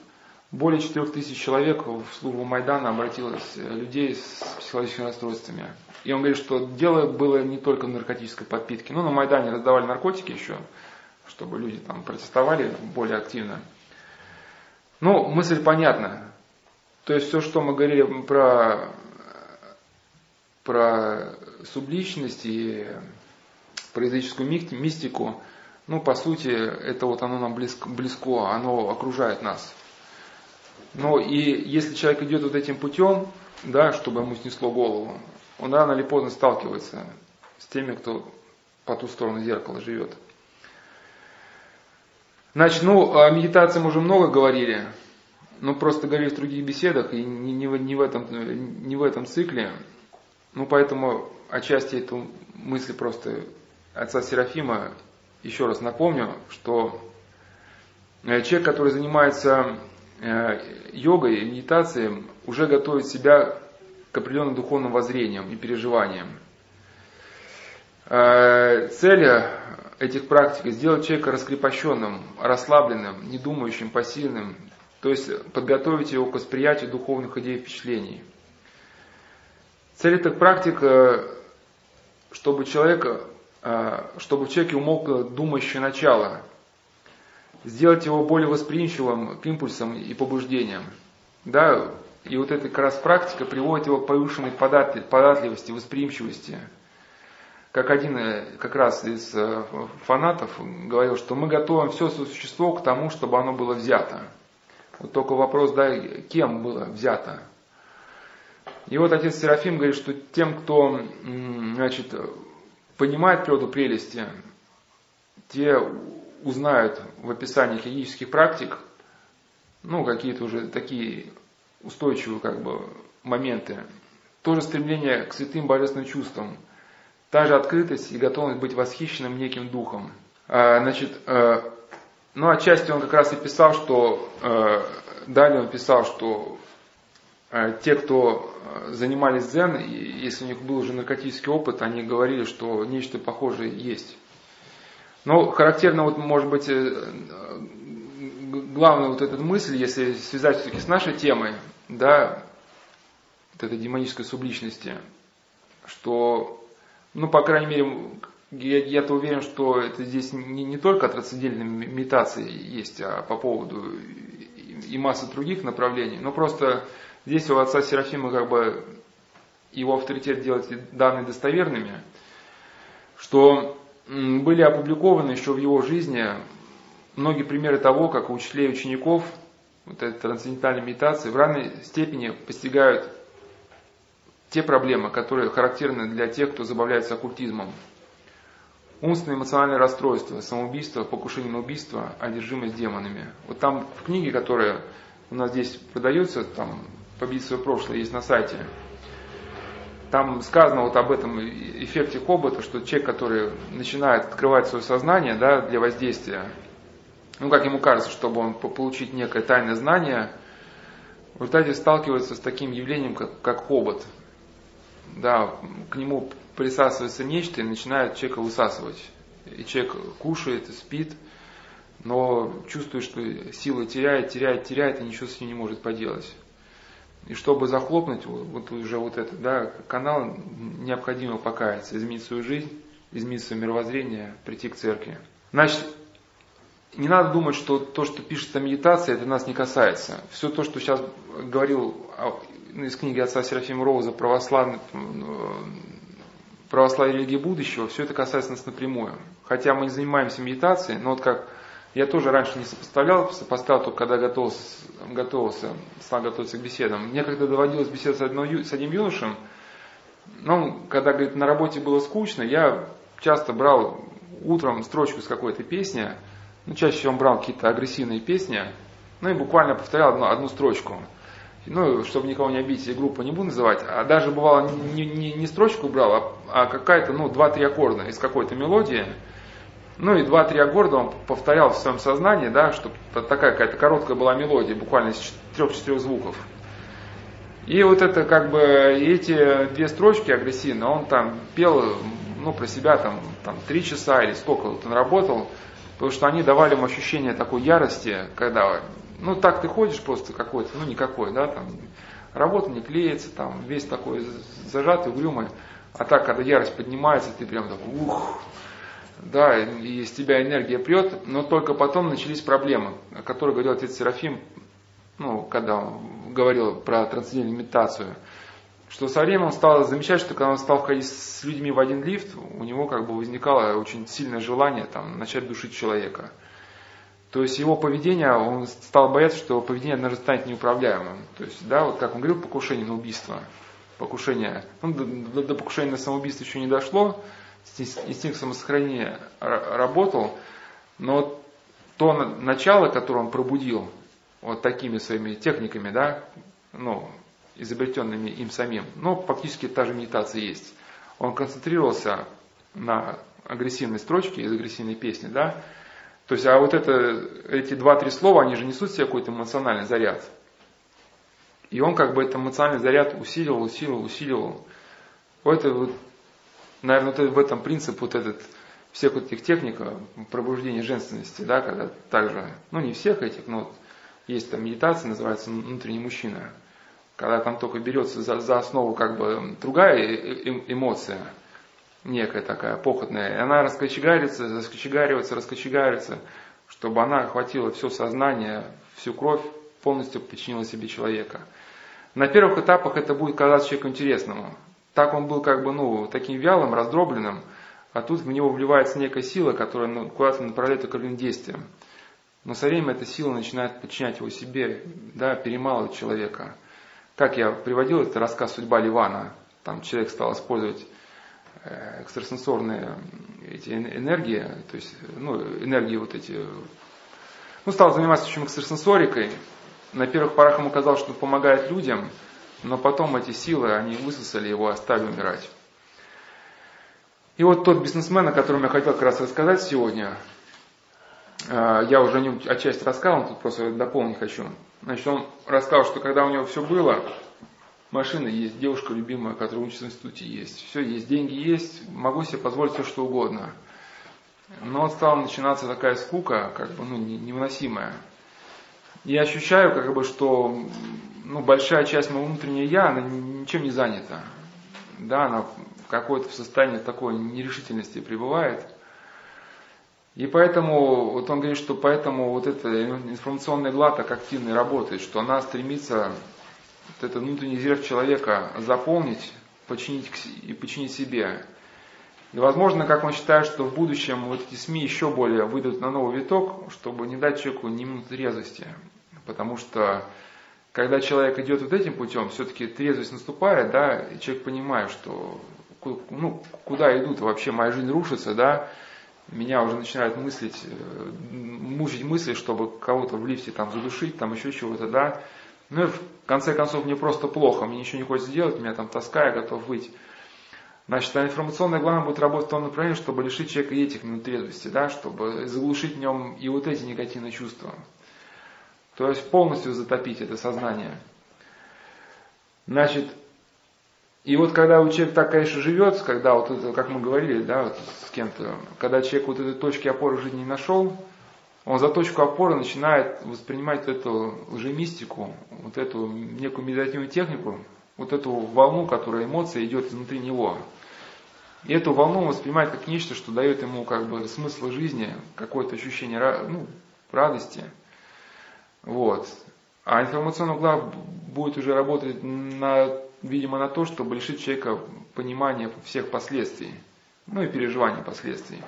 более 4 тысяч человек в службу Майдана обратилось э, людей с психологическими расстройствами. И он говорит, что дело было не только в наркотической подпитке. Ну, на Майдане раздавали наркотики еще, чтобы люди там протестовали более активно. Ну, мысль понятна. То есть все, что мы говорили про, про субличность и про языческую мистику, ну, по сути, это вот оно нам близко, близко оно окружает нас. Но и если человек идет вот этим путем, да, чтобы ему снесло голову, он рано или поздно сталкивается с теми, кто по ту сторону зеркала живет. Значит, ну, о медитации мы уже много говорили, ну, просто говорили в других беседах, и не, не, не, в, этом, не в этом цикле. Ну, поэтому отчасти эту мысль просто отца Серафима еще раз напомню, что э, человек, который занимается йогой и медитацией уже готовит себя к определенным духовным воззрениям и переживаниям. Э, цель этих практик – сделать человека раскрепощенным, расслабленным, не думающим, пассивным, то есть подготовить его к восприятию духовных идей и впечатлений. Цель этих практик, э, чтобы человек, э, чтобы в человеке умолкло думающее начало, сделать его более восприимчивым к импульсам и побуждениям. Да, и вот эта как раз практика приводит его к повышенной податливости, восприимчивости. Как один э, как раз из фанатов говорил, что мы готовим все существо к тому, чтобы оно было взято. Вот только вопрос, да, кем было взято. И вот отец Серафим говорит, что тем, кто значит, понимает природу прелести, те узнают в описании клинических практик, ну, какие-то уже такие устойчивые как бы моменты. Тоже стремление к святым божественным чувствам, та же открытость и готовность быть восхищенным неким духом. А, значит, э, ну, отчасти он как раз и писал, что, э, далее он писал, что э, те, кто занимались дзен, если у них был уже наркотический опыт, они говорили, что нечто похожее есть. Но характерно, вот, может быть, главная вот эта мысль, если связать все-таки с нашей темой, да, вот этой демонической субличности, что, ну, по крайней мере, я, я-то уверен, что это здесь не, не только трансцендентальной медитации есть, а по поводу и массы других направлений. Но просто здесь у отца Серафима как бы его авторитет делать данные достоверными, что были опубликованы еще в его жизни многие примеры того, как учителей и учеников вот этой трансцендентальной медитации в равной степени постигают те проблемы, которые характерны для тех, кто забавляется оккультизмом умственное эмоциональное расстройство, самоубийство, покушение на убийство, одержимость демонами. Вот там в книге, которая у нас здесь продается, там «Побить свое прошлое» есть на сайте, там сказано вот об этом эффекте Хобота, что человек, который начинает открывать свое сознание да, для воздействия, ну, как ему кажется, чтобы он получить некое тайное знание, в результате сталкивается с таким явлением, как, как хобот. Да, к нему присасывается нечто и начинает человека высасывать. И человек кушает, спит, но чувствует, что силы теряет, теряет, теряет, и ничего с ним не может поделать. И чтобы захлопнуть вот уже вот этот да, канал, необходимо покаяться, изменить свою жизнь, изменить свое мировоззрение, прийти к церкви. Значит, не надо думать, что то, что пишется медитация, это нас не касается. Все то, что сейчас говорил из книги отца Серафима Роуза «Православный православие религии будущего, все это касается нас напрямую. Хотя мы не занимаемся медитацией, но вот как я тоже раньше не сопоставлял, сопоставил только когда готовился, готовился стал готовиться к беседам. Мне когда доводилось беседовать с, одной, с одним юношем, ну, когда, говорит, на работе было скучно, я часто брал утром строчку с какой-то песни, ну, чаще всего он брал какие-то агрессивные песни, ну и буквально повторял одну, одну строчку ну, чтобы никого не обидеть, я группу не буду называть, а даже бывало не, не, не строчку брал, а, а какая-то, ну, два-три аккорда из какой-то мелодии, ну и два-три аккорда он повторял в своем сознании, да, чтобы такая какая-то короткая была мелодия, буквально из трех-четырех звуков. И вот это как бы эти две строчки агрессивно, он там пел, ну, про себя там, там три часа или сколько вот он работал, потому что они давали ему ощущение такой ярости, когда ну, так ты ходишь просто какой-то, ну, никакой, да, там, работа не клеится, там, весь такой зажатый, угрюмый. А так, когда ярость поднимается, ты прям так, ух, да, и из тебя энергия прет, но только потом начались проблемы, о которых говорил отец Серафим, ну, когда он говорил про трансцендентную медитацию, что со временем он стал замечать, что когда он стал входить с людьми в один лифт, у него как бы возникало очень сильное желание там, начать душить человека – то есть его поведение, он стал бояться, что поведение однажды станет неуправляемым. То есть, да, вот как он говорил, покушение на убийство. Покушение. Ну, до, до покушения на самоубийство еще не дошло. Инстинкт самосохранения работал. Но то начало, которое он пробудил вот такими своими техниками, да, ну, изобретенными им самим, ну, фактически та же медитация есть. Он концентрировался на агрессивной строчке из агрессивной песни, да, то есть, а вот это, эти два-три слова, они же несут в себе какой-то эмоциональный заряд. И он как бы этот эмоциональный заряд усиливал, усиливал, усиливал. Вот это вот, наверное, вот в этом принцип вот этот, всех вот этих техник пробуждения женственности, да, когда также, ну не всех этих, но есть там медитация, называется внутренний мужчина. когда там только берется за, за основу как бы другая эмоция, некая такая похотная, и она раскочегарится, раскочегаривается, раскочегаривается, чтобы она охватила все сознание, всю кровь, полностью подчинила себе человека. На первых этапах это будет казаться человеку интересному. Так он был как бы, ну, таким вялым, раздробленным, а тут в него вливается некая сила, которая ну, куда-то направляет окольным действием. Но со временем эта сила начинает подчинять его себе, да, перемалывать человека. Как я приводил, это рассказ «Судьба Ливана». Там человек стал использовать э, экстрасенсорные эти энергии, то есть, ну, энергии вот эти, ну, стал заниматься очень экстрасенсорикой. На первых порах ему казалось, что помогает людям, но потом эти силы, они высосали его, оставили умирать. И вот тот бизнесмен, о котором я хотел как раз рассказать сегодня, э, я уже о нем отчасти рассказал, тут просто дополнить хочу. Значит, он рассказал, что когда у него все было, машина есть, девушка любимая, которая учится в институте есть, все есть, деньги есть, могу себе позволить все что угодно. Но вот стала начинаться такая скука, как бы, ну, невыносимая. Я ощущаю, как бы, что ну, большая часть моего внутреннего я, она ничем не занята. Да, она какое-то в состоянии такой нерешительности пребывает. И поэтому, вот он говорит, что поэтому вот эта информационная гла так активно работает, что она стремится вот это внутренний зерв человека заполнить, подчинить и подчинить себе. И возможно, как он считает, что в будущем вот эти СМИ еще более выйдут на новый виток, чтобы не дать человеку ни минуты резвости. Потому что когда человек идет вот этим путем, все-таки трезвость наступает, да, и человек понимает, что ну, куда идут, вообще моя жизнь рушится, да, меня уже начинают мыслить, э, мучить мысли, чтобы кого-то в лифте там задушить, там еще чего-то, да. Ну и в конце концов мне просто плохо, мне ничего не хочется сделать, меня там тоска, я готов быть. Значит, а информационная глава будет работать в том направлении, чтобы лишить человека этих минут трезвости, да, чтобы заглушить в нем и вот эти негативные чувства. То есть полностью затопить это сознание. Значит, и вот когда у человека так, конечно, живет, когда вот это, как мы говорили, да, вот с кем-то, когда человек вот этой точки опоры в жизни не нашел, он за точку опоры начинает воспринимать эту лжемистику, вот эту некую медитативную технику, вот эту волну, которая эмоция идет изнутри него. И эту волну он воспринимает как нечто, что дает ему как бы смысл жизни, какое-то ощущение ну, радости. Вот. А информационный угла будет уже работать на видимо, на то, чтобы лишить человека понимания всех последствий, ну и переживания последствий.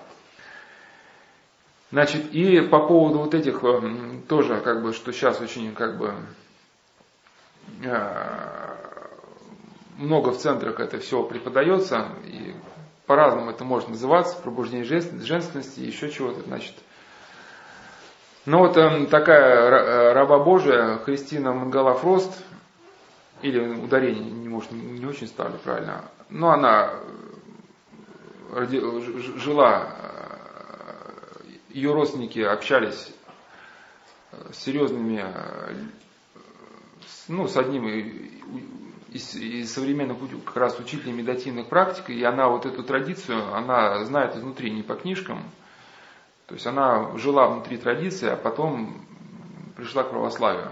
Значит, и по поводу вот этих э, тоже, как бы, что сейчас очень, как бы, э, много в центрах это все преподается, и по-разному это может называться, пробуждение женственности, еще чего-то, значит. Но вот э, такая раба Божия, Христина Мангала Фрост, или ударение не, может, не очень ставлю правильно, но она э, жила, э, ее родственники общались э, с серьезными, ну, с одним из, из современных как раз учителей медитативных практик, и она вот эту традицию, она знает изнутри, не по книжкам, то есть она жила внутри традиции, а потом пришла к православию.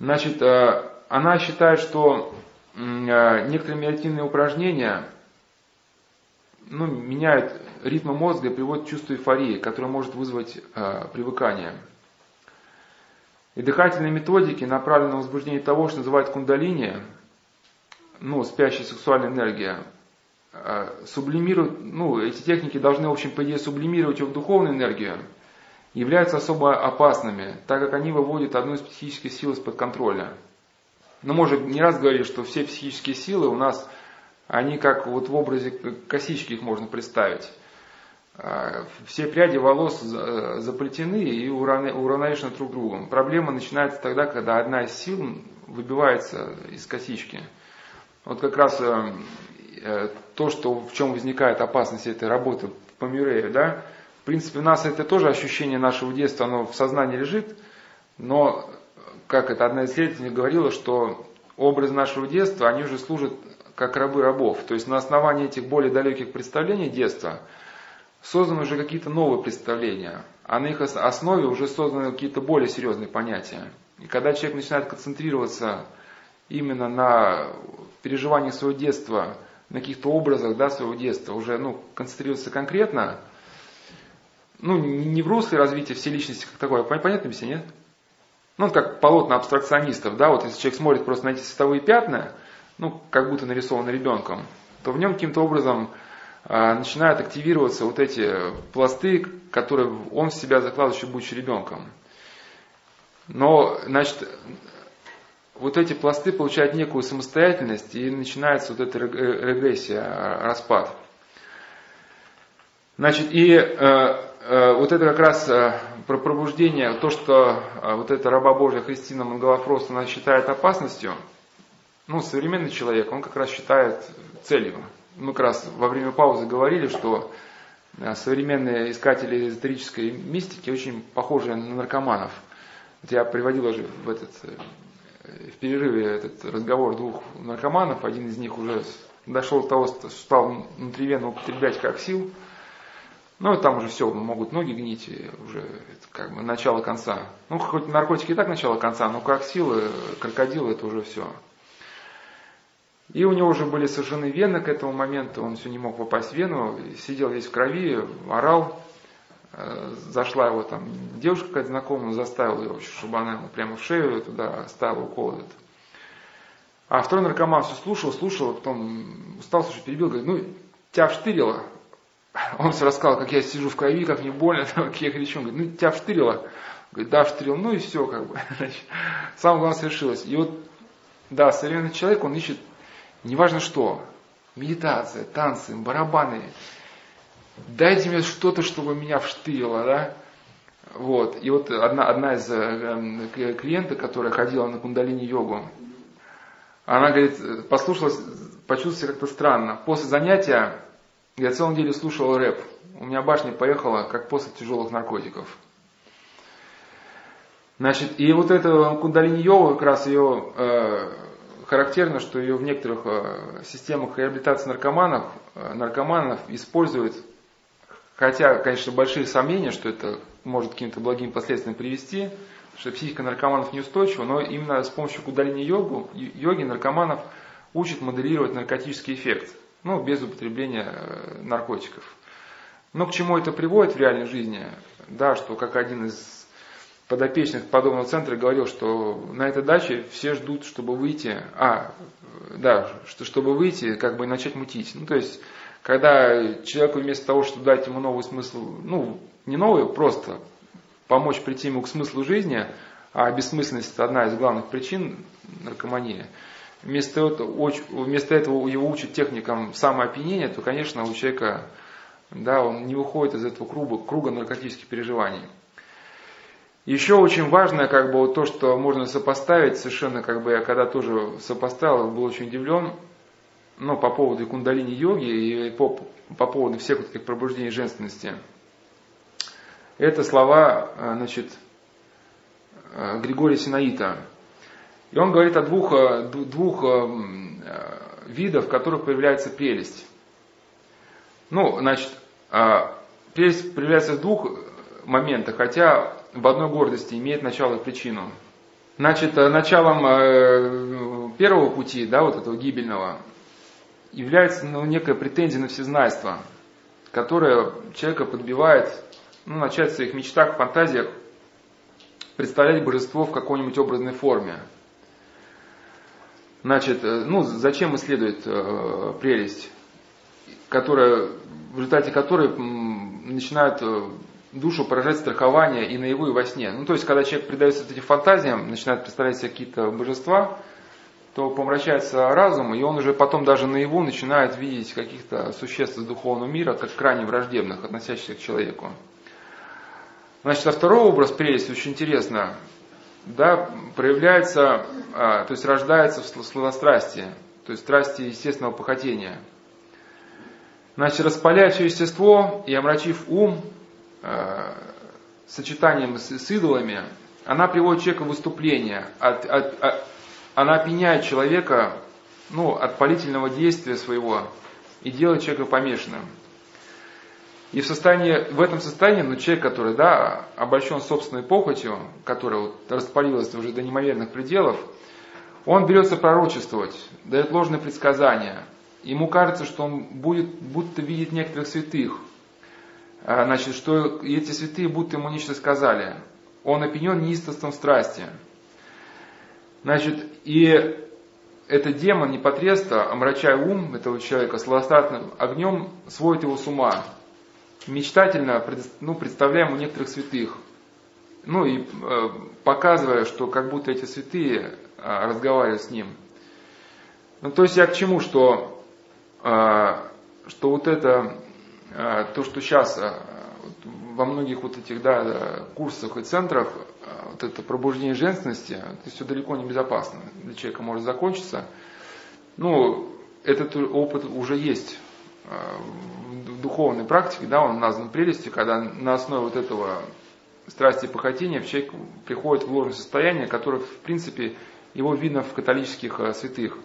Значит, э, она считает, что э, некоторые медитативные упражнения ну, меняют ритм мозга и приводят к чувству эйфории, которое может вызвать э, привыкание. И дыхательные методики направлены на возбуждение того, что называют кундалини, ну, спящая сексуальная энергия, сублимируют, ну, эти техники должны, в общем, по идее, сублимировать ее в духовную энергию – являются особо опасными, так как они выводят одну из психических сил из-под контроля. Но мы уже не раз говорили, что все психические силы у нас, они как вот в образе косички их можно представить. А, все пряди волос заплетены и уравновешены друг другом. Проблема начинается тогда, когда одна из сил выбивается из косички. Вот как раз э, э, то, что, в чем возникает опасность этой работы по Мюррею, да, в принципе, у нас это тоже ощущение нашего детства, оно в сознании лежит, но, как это одна из говорила, что образы нашего детства, они уже служат как рабы рабов. То есть на основании этих более далеких представлений детства созданы уже какие-то новые представления, а на их основе уже созданы какие-то более серьезные понятия. И когда человек начинает концентрироваться именно на переживании своего детства, на каких-то образах да, своего детства, уже ну, концентрироваться конкретно, ну, не в русле развития всей личности как такое, понятно все, нет? Ну, как полотна абстракционистов, да, вот если человек смотрит просто на эти световые пятна, ну, как будто нарисованы ребенком, то в нем каким-то образом а, начинают активироваться вот эти пласты, которые он в себя закладывает еще будучи ребенком. Но, значит, вот эти пласты получают некую самостоятельность, и начинается вот эта регрессия, а, распад. Значит, и э, э, вот это как раз э, про пробуждение, то, что э, вот эта раба Божья Христина Монголофрост, она считает опасностью, ну, современный человек, он как раз считает целью. Мы как раз во время паузы говорили, что э, современные искатели эзотерической мистики очень похожи на наркоманов. Вот я приводил уже в этот в перерыве этот разговор двух наркоманов, один из них уже дошел до того, что стал внутривенно употреблять как сил. Ну, там уже все, могут ноги гнить, уже как бы начало конца. Ну, хоть наркотики и так начало конца, но как силы, крокодилы, это уже все. И у него уже были сожжены вены к этому моменту, он все не мог попасть в вену, сидел весь в крови, орал. Э, зашла его там девушка какая-то знакомая, заставила его, чтобы она ему прямо в шею туда ставила укол этот. А второй наркоман все слушал, слушал, а потом устал слушать, перебил, говорит, ну, тебя вштырило. [LAUGHS] Он все рассказал, как я сижу в крови, как мне больно, [LAUGHS] как я кричу. Он говорит, ну, тебя вштырило. Говорит, да, вштырил, ну и все, как бы. [LAUGHS] Самое главное свершилось. И вот, да, современный человек, он ищет, неважно что, медитация, танцы, барабаны, дайте мне что-то, чтобы меня вштырило, да. Вот. И вот одна, одна из э, клиенток, которая ходила на кундалини-йогу, она говорит, послушалась, почувствовала себя как-то странно. После занятия я целую неделю слушала рэп. У меня башня поехала, как после тяжелых наркотиков. Значит, и вот эта кундалини-йога, как раз ее э, характерно, что ее в некоторых э, системах реабилитации наркоманов, э, наркоманов используют Хотя, конечно, большие сомнения, что это может к каким-то благим последствиям привести, что психика наркоманов неустойчива, но именно с помощью кудалини йогу, йоги наркоманов учат моделировать наркотический эффект, ну, без употребления э, наркотиков. Но к чему это приводит в реальной жизни? Да, что как один из подопечных подобного центра говорил, что на этой даче все ждут, чтобы выйти, а, да, что, чтобы выйти, как бы начать мутить. Ну, то есть когда человеку вместо того, чтобы дать ему новый смысл, ну, не новый, просто помочь прийти ему к смыслу жизни, а бессмысленность одна из главных причин наркомании, вместо этого, вместо этого его учат техникам самоопьянения, то, конечно, у человека, да, он не выходит из этого круга, круга наркотических переживаний. Еще очень важное, как бы, вот то, что можно сопоставить, совершенно, как бы, я когда тоже сопоставил, был очень удивлен, ну, по поводу кундалини-йоги и по, по поводу всех вот этих пробуждений женственности. Это слова, э, значит, э, Григория Синаита. И он говорит о двух, э, двух видах, в которых появляется прелесть. Ну, значит, прелесть проявляется в двух моментах, хотя в одной гордости имеет начало и причину. Значит, началом первого пути, да, вот этого гибельного, является ну, некая претензия на всезнайство, которая человека подбивает ну, начать в своих мечтах, фантазиях представлять божество в какой-нибудь образной форме. Значит, э, ну, зачем исследует э, прелесть, которая, в результате которой начинает э, душу поражать страхование и наяву, и во сне. Ну, то есть, когда человек предается этим фантазиям, начинает представлять себе какие-то божества, то помрачается разум, и он уже потом даже наяву начинает видеть каких-то существ из духовного мира, как крайне враждебных, относящихся к человеку. Значит, а второй образ прелести очень интересно, да, проявляется, а, то есть рождается в сладострастии, то есть страсти естественного похотения. Значит, распаляя все естество и омрачив ум а, сочетанием с, идолами, она приводит человека в выступление от, от, она опьяняет человека ну, от палительного действия своего и делает человека помешанным. И в, состоянии, в этом состоянии, ну, человек, который, да, обольщен собственной похотью, которая вот распалилась уже до неимоверных пределов, он берется пророчествовать, дает ложные предсказания. Ему кажется, что он будет будто видеть некоторых святых. А, значит, что эти святые будто ему нечто сказали. Он опьянен неистовством страсти. Значит, и этот демон непотребства, омрачая ум этого человека сладостатным огнем, сводит его с ума. Мечтательно ну, представляя ему некоторых святых. Ну и э, показывая, что как будто эти святые э, разговаривают с ним. Ну, то есть я к чему, что, э, что вот это, э, то, что сейчас э, во многих вот этих да, курсах и центрах вот это пробуждение женственности, это все далеко не безопасно. Для человека может закончиться. Ну, этот опыт уже есть а, в духовной практике, да, он назван прелестью, когда на основе вот этого страсти и похотения человек приходит в ложное состояние, которое, в принципе, его видно в католических а, святых.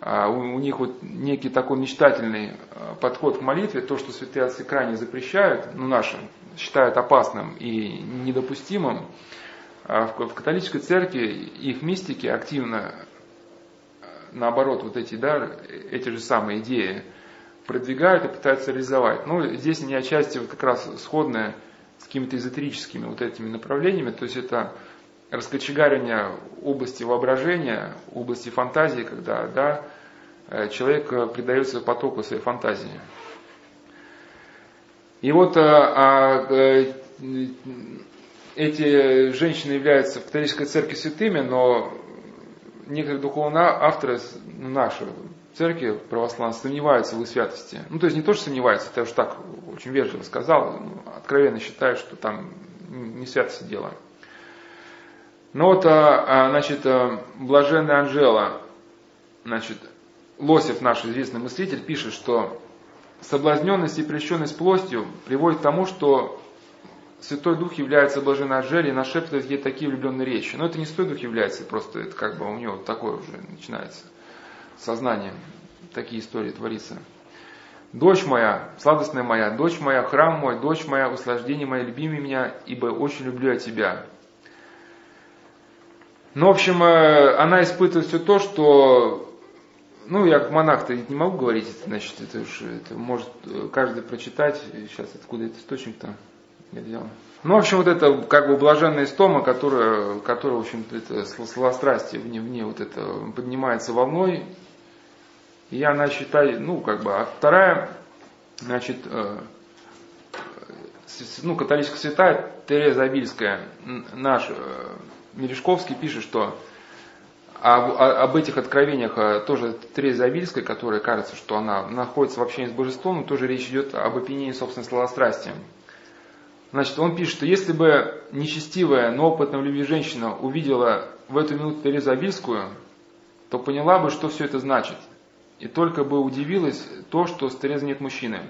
У них вот некий такой мечтательный подход к молитве, то, что святые отцы крайне запрещают, ну, наши, считают опасным и недопустимым, а в, католической церкви их мистики активно, наоборот, вот эти, да, эти же самые идеи продвигают и пытаются реализовать. Ну, здесь они отчасти вот как раз сходные с какими-то эзотерическими вот этими направлениями, то есть это раскочегаривание области воображения, области фантазии, когда да, э, человек предается потоку своей фантазии. И вот а, а, эти женщины являются в католической церкви святыми, но некоторые духовные авторы ну, нашей церкви православной сомневаются в их святости. Ну, то есть не то, что сомневаются, это я уж так очень вежливо сказал, ну, откровенно считают, что там не святости дело. Но вот, а, а, значит, блаженная Анжела, значит, Лосев, наш известный мыслитель, пишет, что соблазненность и прельщенность плотью приводит к тому, что Святой Дух является блаженной Анжелей и нашептывает ей такие влюбленные речи. Но это не Святой Дух является, просто это как бы у него такое уже начинается сознание. Такие истории творится. Дочь моя, сладостная моя, дочь моя, храм мой, дочь моя, услаждение мое, люби меня, ибо очень люблю я тебя. Ну, в общем, э, она испытывает все то, что ну, я как монах-то не могу говорить, значит, это уж это может э, каждый прочитать. Сейчас откуда этот источник-то делал. Ну, в общем, вот это как бы блаженная истома, которая, которая в общем, это сластрастие вне, вне вот это поднимается волной. И она считает, ну, как бы, а вторая, значит, э, ну, католическая святая Тереза Абильская, наш э, Мережковский пишет, что об, об этих откровениях э, тоже Тереза Авильская, которая кажется, что она находится в общении с божеством, но тоже речь идет об опьянении собственной сладострастием. Значит, он пишет, что если бы нечестивая, но опытная в любви женщина увидела в эту минуту Терезу Авильскую, то поняла бы, что все это значит. И только бы удивилась то, что с Терезой нет мужчины.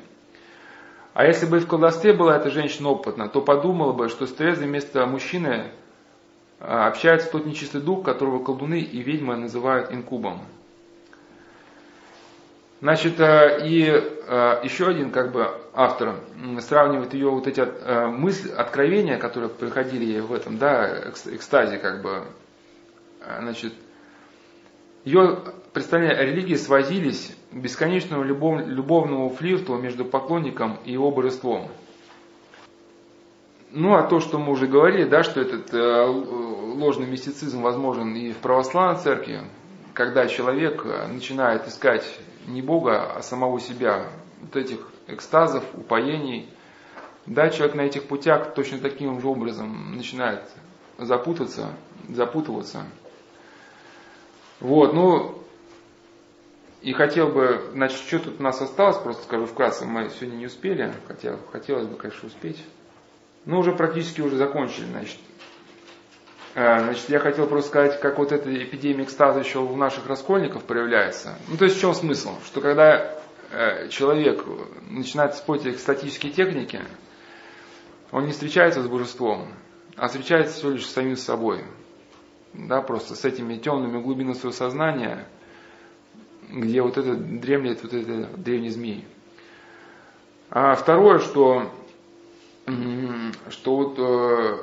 А если бы в колдовстве была эта женщина опытна, то подумала бы, что с Терезой вместо мужчины а, общается тот нечистый дух, которого колдуны и ведьмы называют инкубом. Значит, а, и а, еще один как бы автор сравнивает ее вот эти мысли, откровения, которые приходили ей в этом, да, экстазе как бы, значит, ее представления о религии свозились к бесконечному любов, любовному флирту между поклонником и его божеством. Ну, а то, что мы уже говорили, да, что этот э, ложный мистицизм возможен и в православной церкви, когда человек э, начинает искать не Бога, а самого себя, вот этих экстазов, упоений, да, человек на этих путях точно таким же образом начинает запутаться, запутываться. Вот, ну, и хотел бы, значит, что тут у нас осталось, просто скажу вкратце, мы сегодня не успели, хотя хотелось бы, конечно, успеть. Ну, уже практически уже закончили, значит. Э, значит, я хотел просто сказать, как вот эта эпидемия экстаза еще у наших раскольников проявляется. Ну, то есть в чем смысл? Что когда человек начинает использовать экстатические техники, он не встречается с божеством, а встречается всего лишь с самим собой. Да, просто с этими темными глубинами своего сознания, где вот это дремлет вот этот древний змей. А второе, что, что вот э,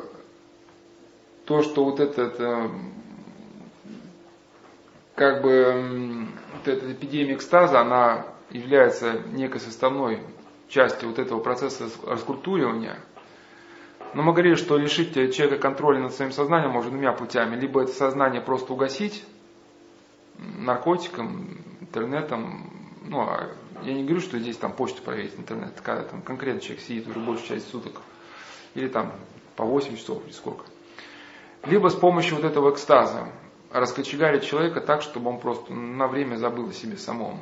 то, что вот этот э, как бы вот эта эпидемия экстаза, она является некой составной частью вот этого процесса раскультуривания. Но мы говорили, что лишить человека контроля над своим сознанием можно двумя путями. Либо это сознание просто угасить наркотиком, интернетом. Ну, а я не говорю, что здесь там почту проверить, интернет, когда там конкретно человек сидит уже большую часть суток. Или там по 8 часов или сколько. Либо с помощью вот этого экстаза раскочегарить человека так, чтобы он просто на время забыл о себе самом.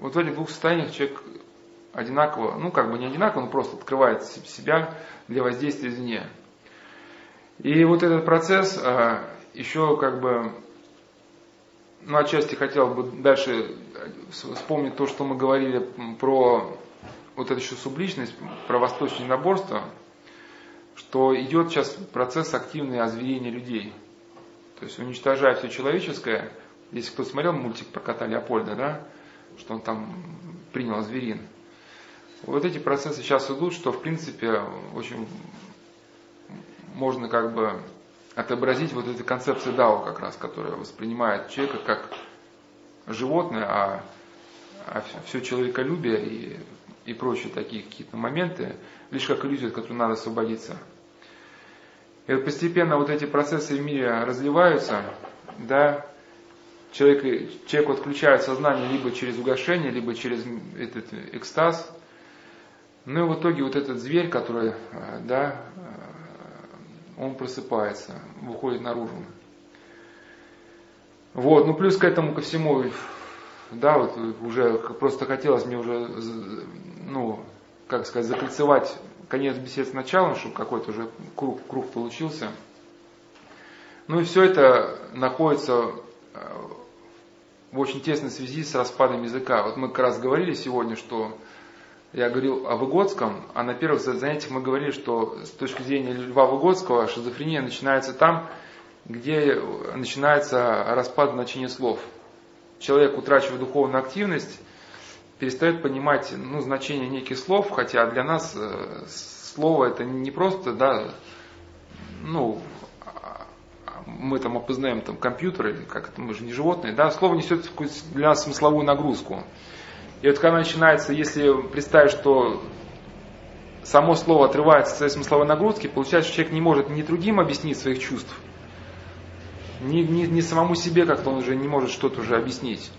Вот в этих двух состояниях человек одинаково, ну как бы не одинаково, но просто открывает себя для воздействия извне. И вот этот процесс а, еще как бы, ну отчасти хотел бы дальше вспомнить то, что мы говорили про вот эту еще субличность, про восточное наборство, что идет сейчас процесс активного озверения людей. То есть уничтожая все человеческое, если кто смотрел мультик про кота Леопольда, да, что он там принял зверин. Вот эти процессы сейчас идут, что в принципе очень можно как бы отобразить вот этой концепции Дао как раз, которая воспринимает человека как животное, а, а все человеколюбие и, и прочие такие какие-то моменты лишь как иллюзия, от которой надо освободиться. И вот постепенно вот эти процессы в мире разливаются, да, человек, человек отключает сознание либо через угошение, либо через этот экстаз. Ну и в итоге вот этот зверь, который, э, да, э, он просыпается, выходит наружу. Вот, ну плюс к этому ко всему, да, вот уже просто хотелось мне уже, ну, как сказать, закольцевать конец бесед с началом, чтобы какой-то уже круг, круг получился. Ну и все это находится э, в очень тесной связи с распадом языка. Вот мы как раз говорили сегодня, что я говорил о Выгодском, а на первых занятиях мы говорили, что с точки зрения Льва Выгодского шизофрения начинается там, где начинается распад значения слов. Человек, утрачивая духовную активность, перестает понимать ну, значение неких слов, хотя для нас э, слово это не просто, да, ну, мы там опознаем там компьютеры, как это, мы же не животные, да, слово несет для нас смысловую нагрузку. И вот когда начинается, если представить, что само слово отрывается от своей смысловой нагрузки, получается, что человек не может ни другим объяснить своих чувств, ни, ни, ни самому себе как-то он уже не может что-то уже объяснить.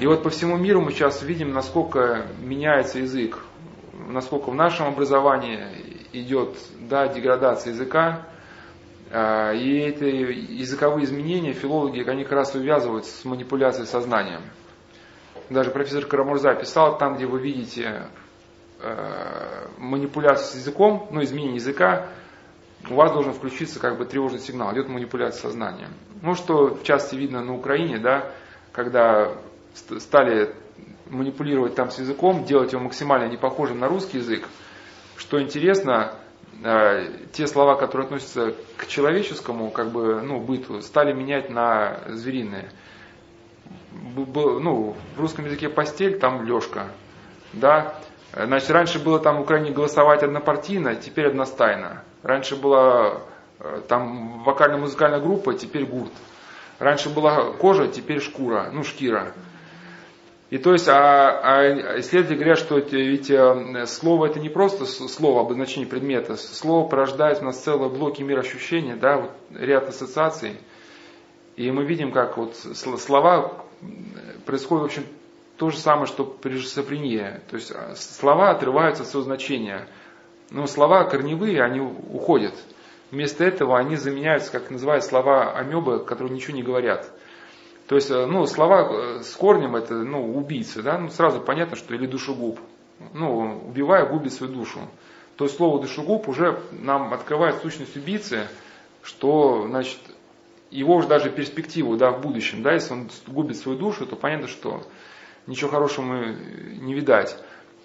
И вот по всему миру мы сейчас видим, насколько меняется язык, насколько в нашем образовании идет да, деградация языка, и эти языковые изменения филологи, они как раз увязывают с манипуляцией сознанием. Даже профессор Карамурза писал, там, где вы видите э, манипуляцию с языком, ну, изменение языка, у вас должен включиться как бы тревожный сигнал, идет манипуляция сознанием. Ну, что в видно на Украине, да, когда стали манипулировать там с языком, делать его максимально не похожим на русский язык. Что интересно, те слова, которые относятся к человеческому как бы, ну, быту, стали менять на звериные. Ну, в русском языке постель, там лёжка. Да? Значит, раньше было там в Украине голосовать однопартийно, теперь одностайно. Раньше была э, там вокально-музыкальная группа, теперь гурт. Раньше была кожа, теперь шкура, ну шкира. И то есть, а, а исследователи говорят, что ведь э, слово это не просто слово, обозначение предмета. Слово порождает у нас целые блоки мироощущения, да, вот ряд ассоциаций. И мы видим, как вот слова происходит, в общем, то же самое, что при шизофрении. То есть а, слова отрываются от своего значения. Но слова корневые, они уходят. Вместо этого они заменяются, как называют слова амебы, которые ничего не говорят. То есть, э, ну, слова э, с корнем это, ну, убийца, да, ну, сразу понятно, что или душегуб. Ну, убивая, губит свою душу. То есть слово душегуб уже нам открывает сущность убийцы, что, значит, его уже даже перспективу, да, в будущем, да, если он губит свою душу, то понятно, что ничего хорошего не видать.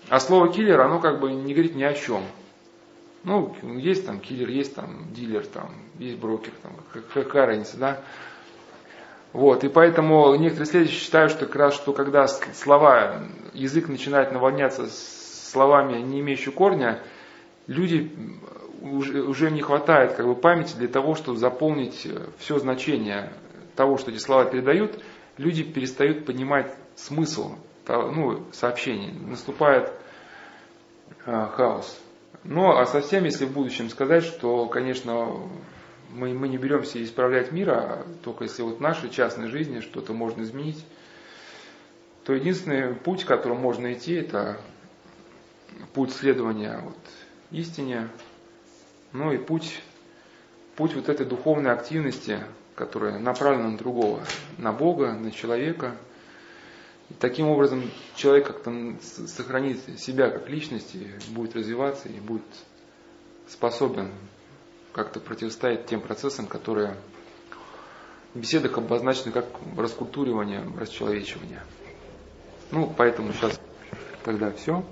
А слово киллер, оно как бы не говорит ни о чем. Ну, есть там киллер, есть там дилер, там, есть брокер, там, какая разница, да. Вот, и поэтому некоторые исследователи считают, что как раз, что когда слова, язык начинает наводняться словами, не имеющими корня, люди уже, уже не хватает как бы, памяти для того, чтобы заполнить все значение того, что эти слова передают, люди перестают понимать смысл ну, сообщений. Наступает а, хаос. Но а совсем, если в будущем сказать, что, конечно, мы, мы не беремся исправлять мира, а только если вот в нашей частной жизни что-то можно изменить, то единственный путь, которым можно идти, это путь следования вот, истине, ну и путь, путь вот этой духовной активности, которая направлена на другого, на Бога, на человека. И таким образом человек как-то сохранит себя как личность, и будет развиваться, и будет способен как-то противостоять тем процессам, которые в беседах обозначены как раскультуривание, расчеловечивание. Ну, поэтому сейчас тогда все.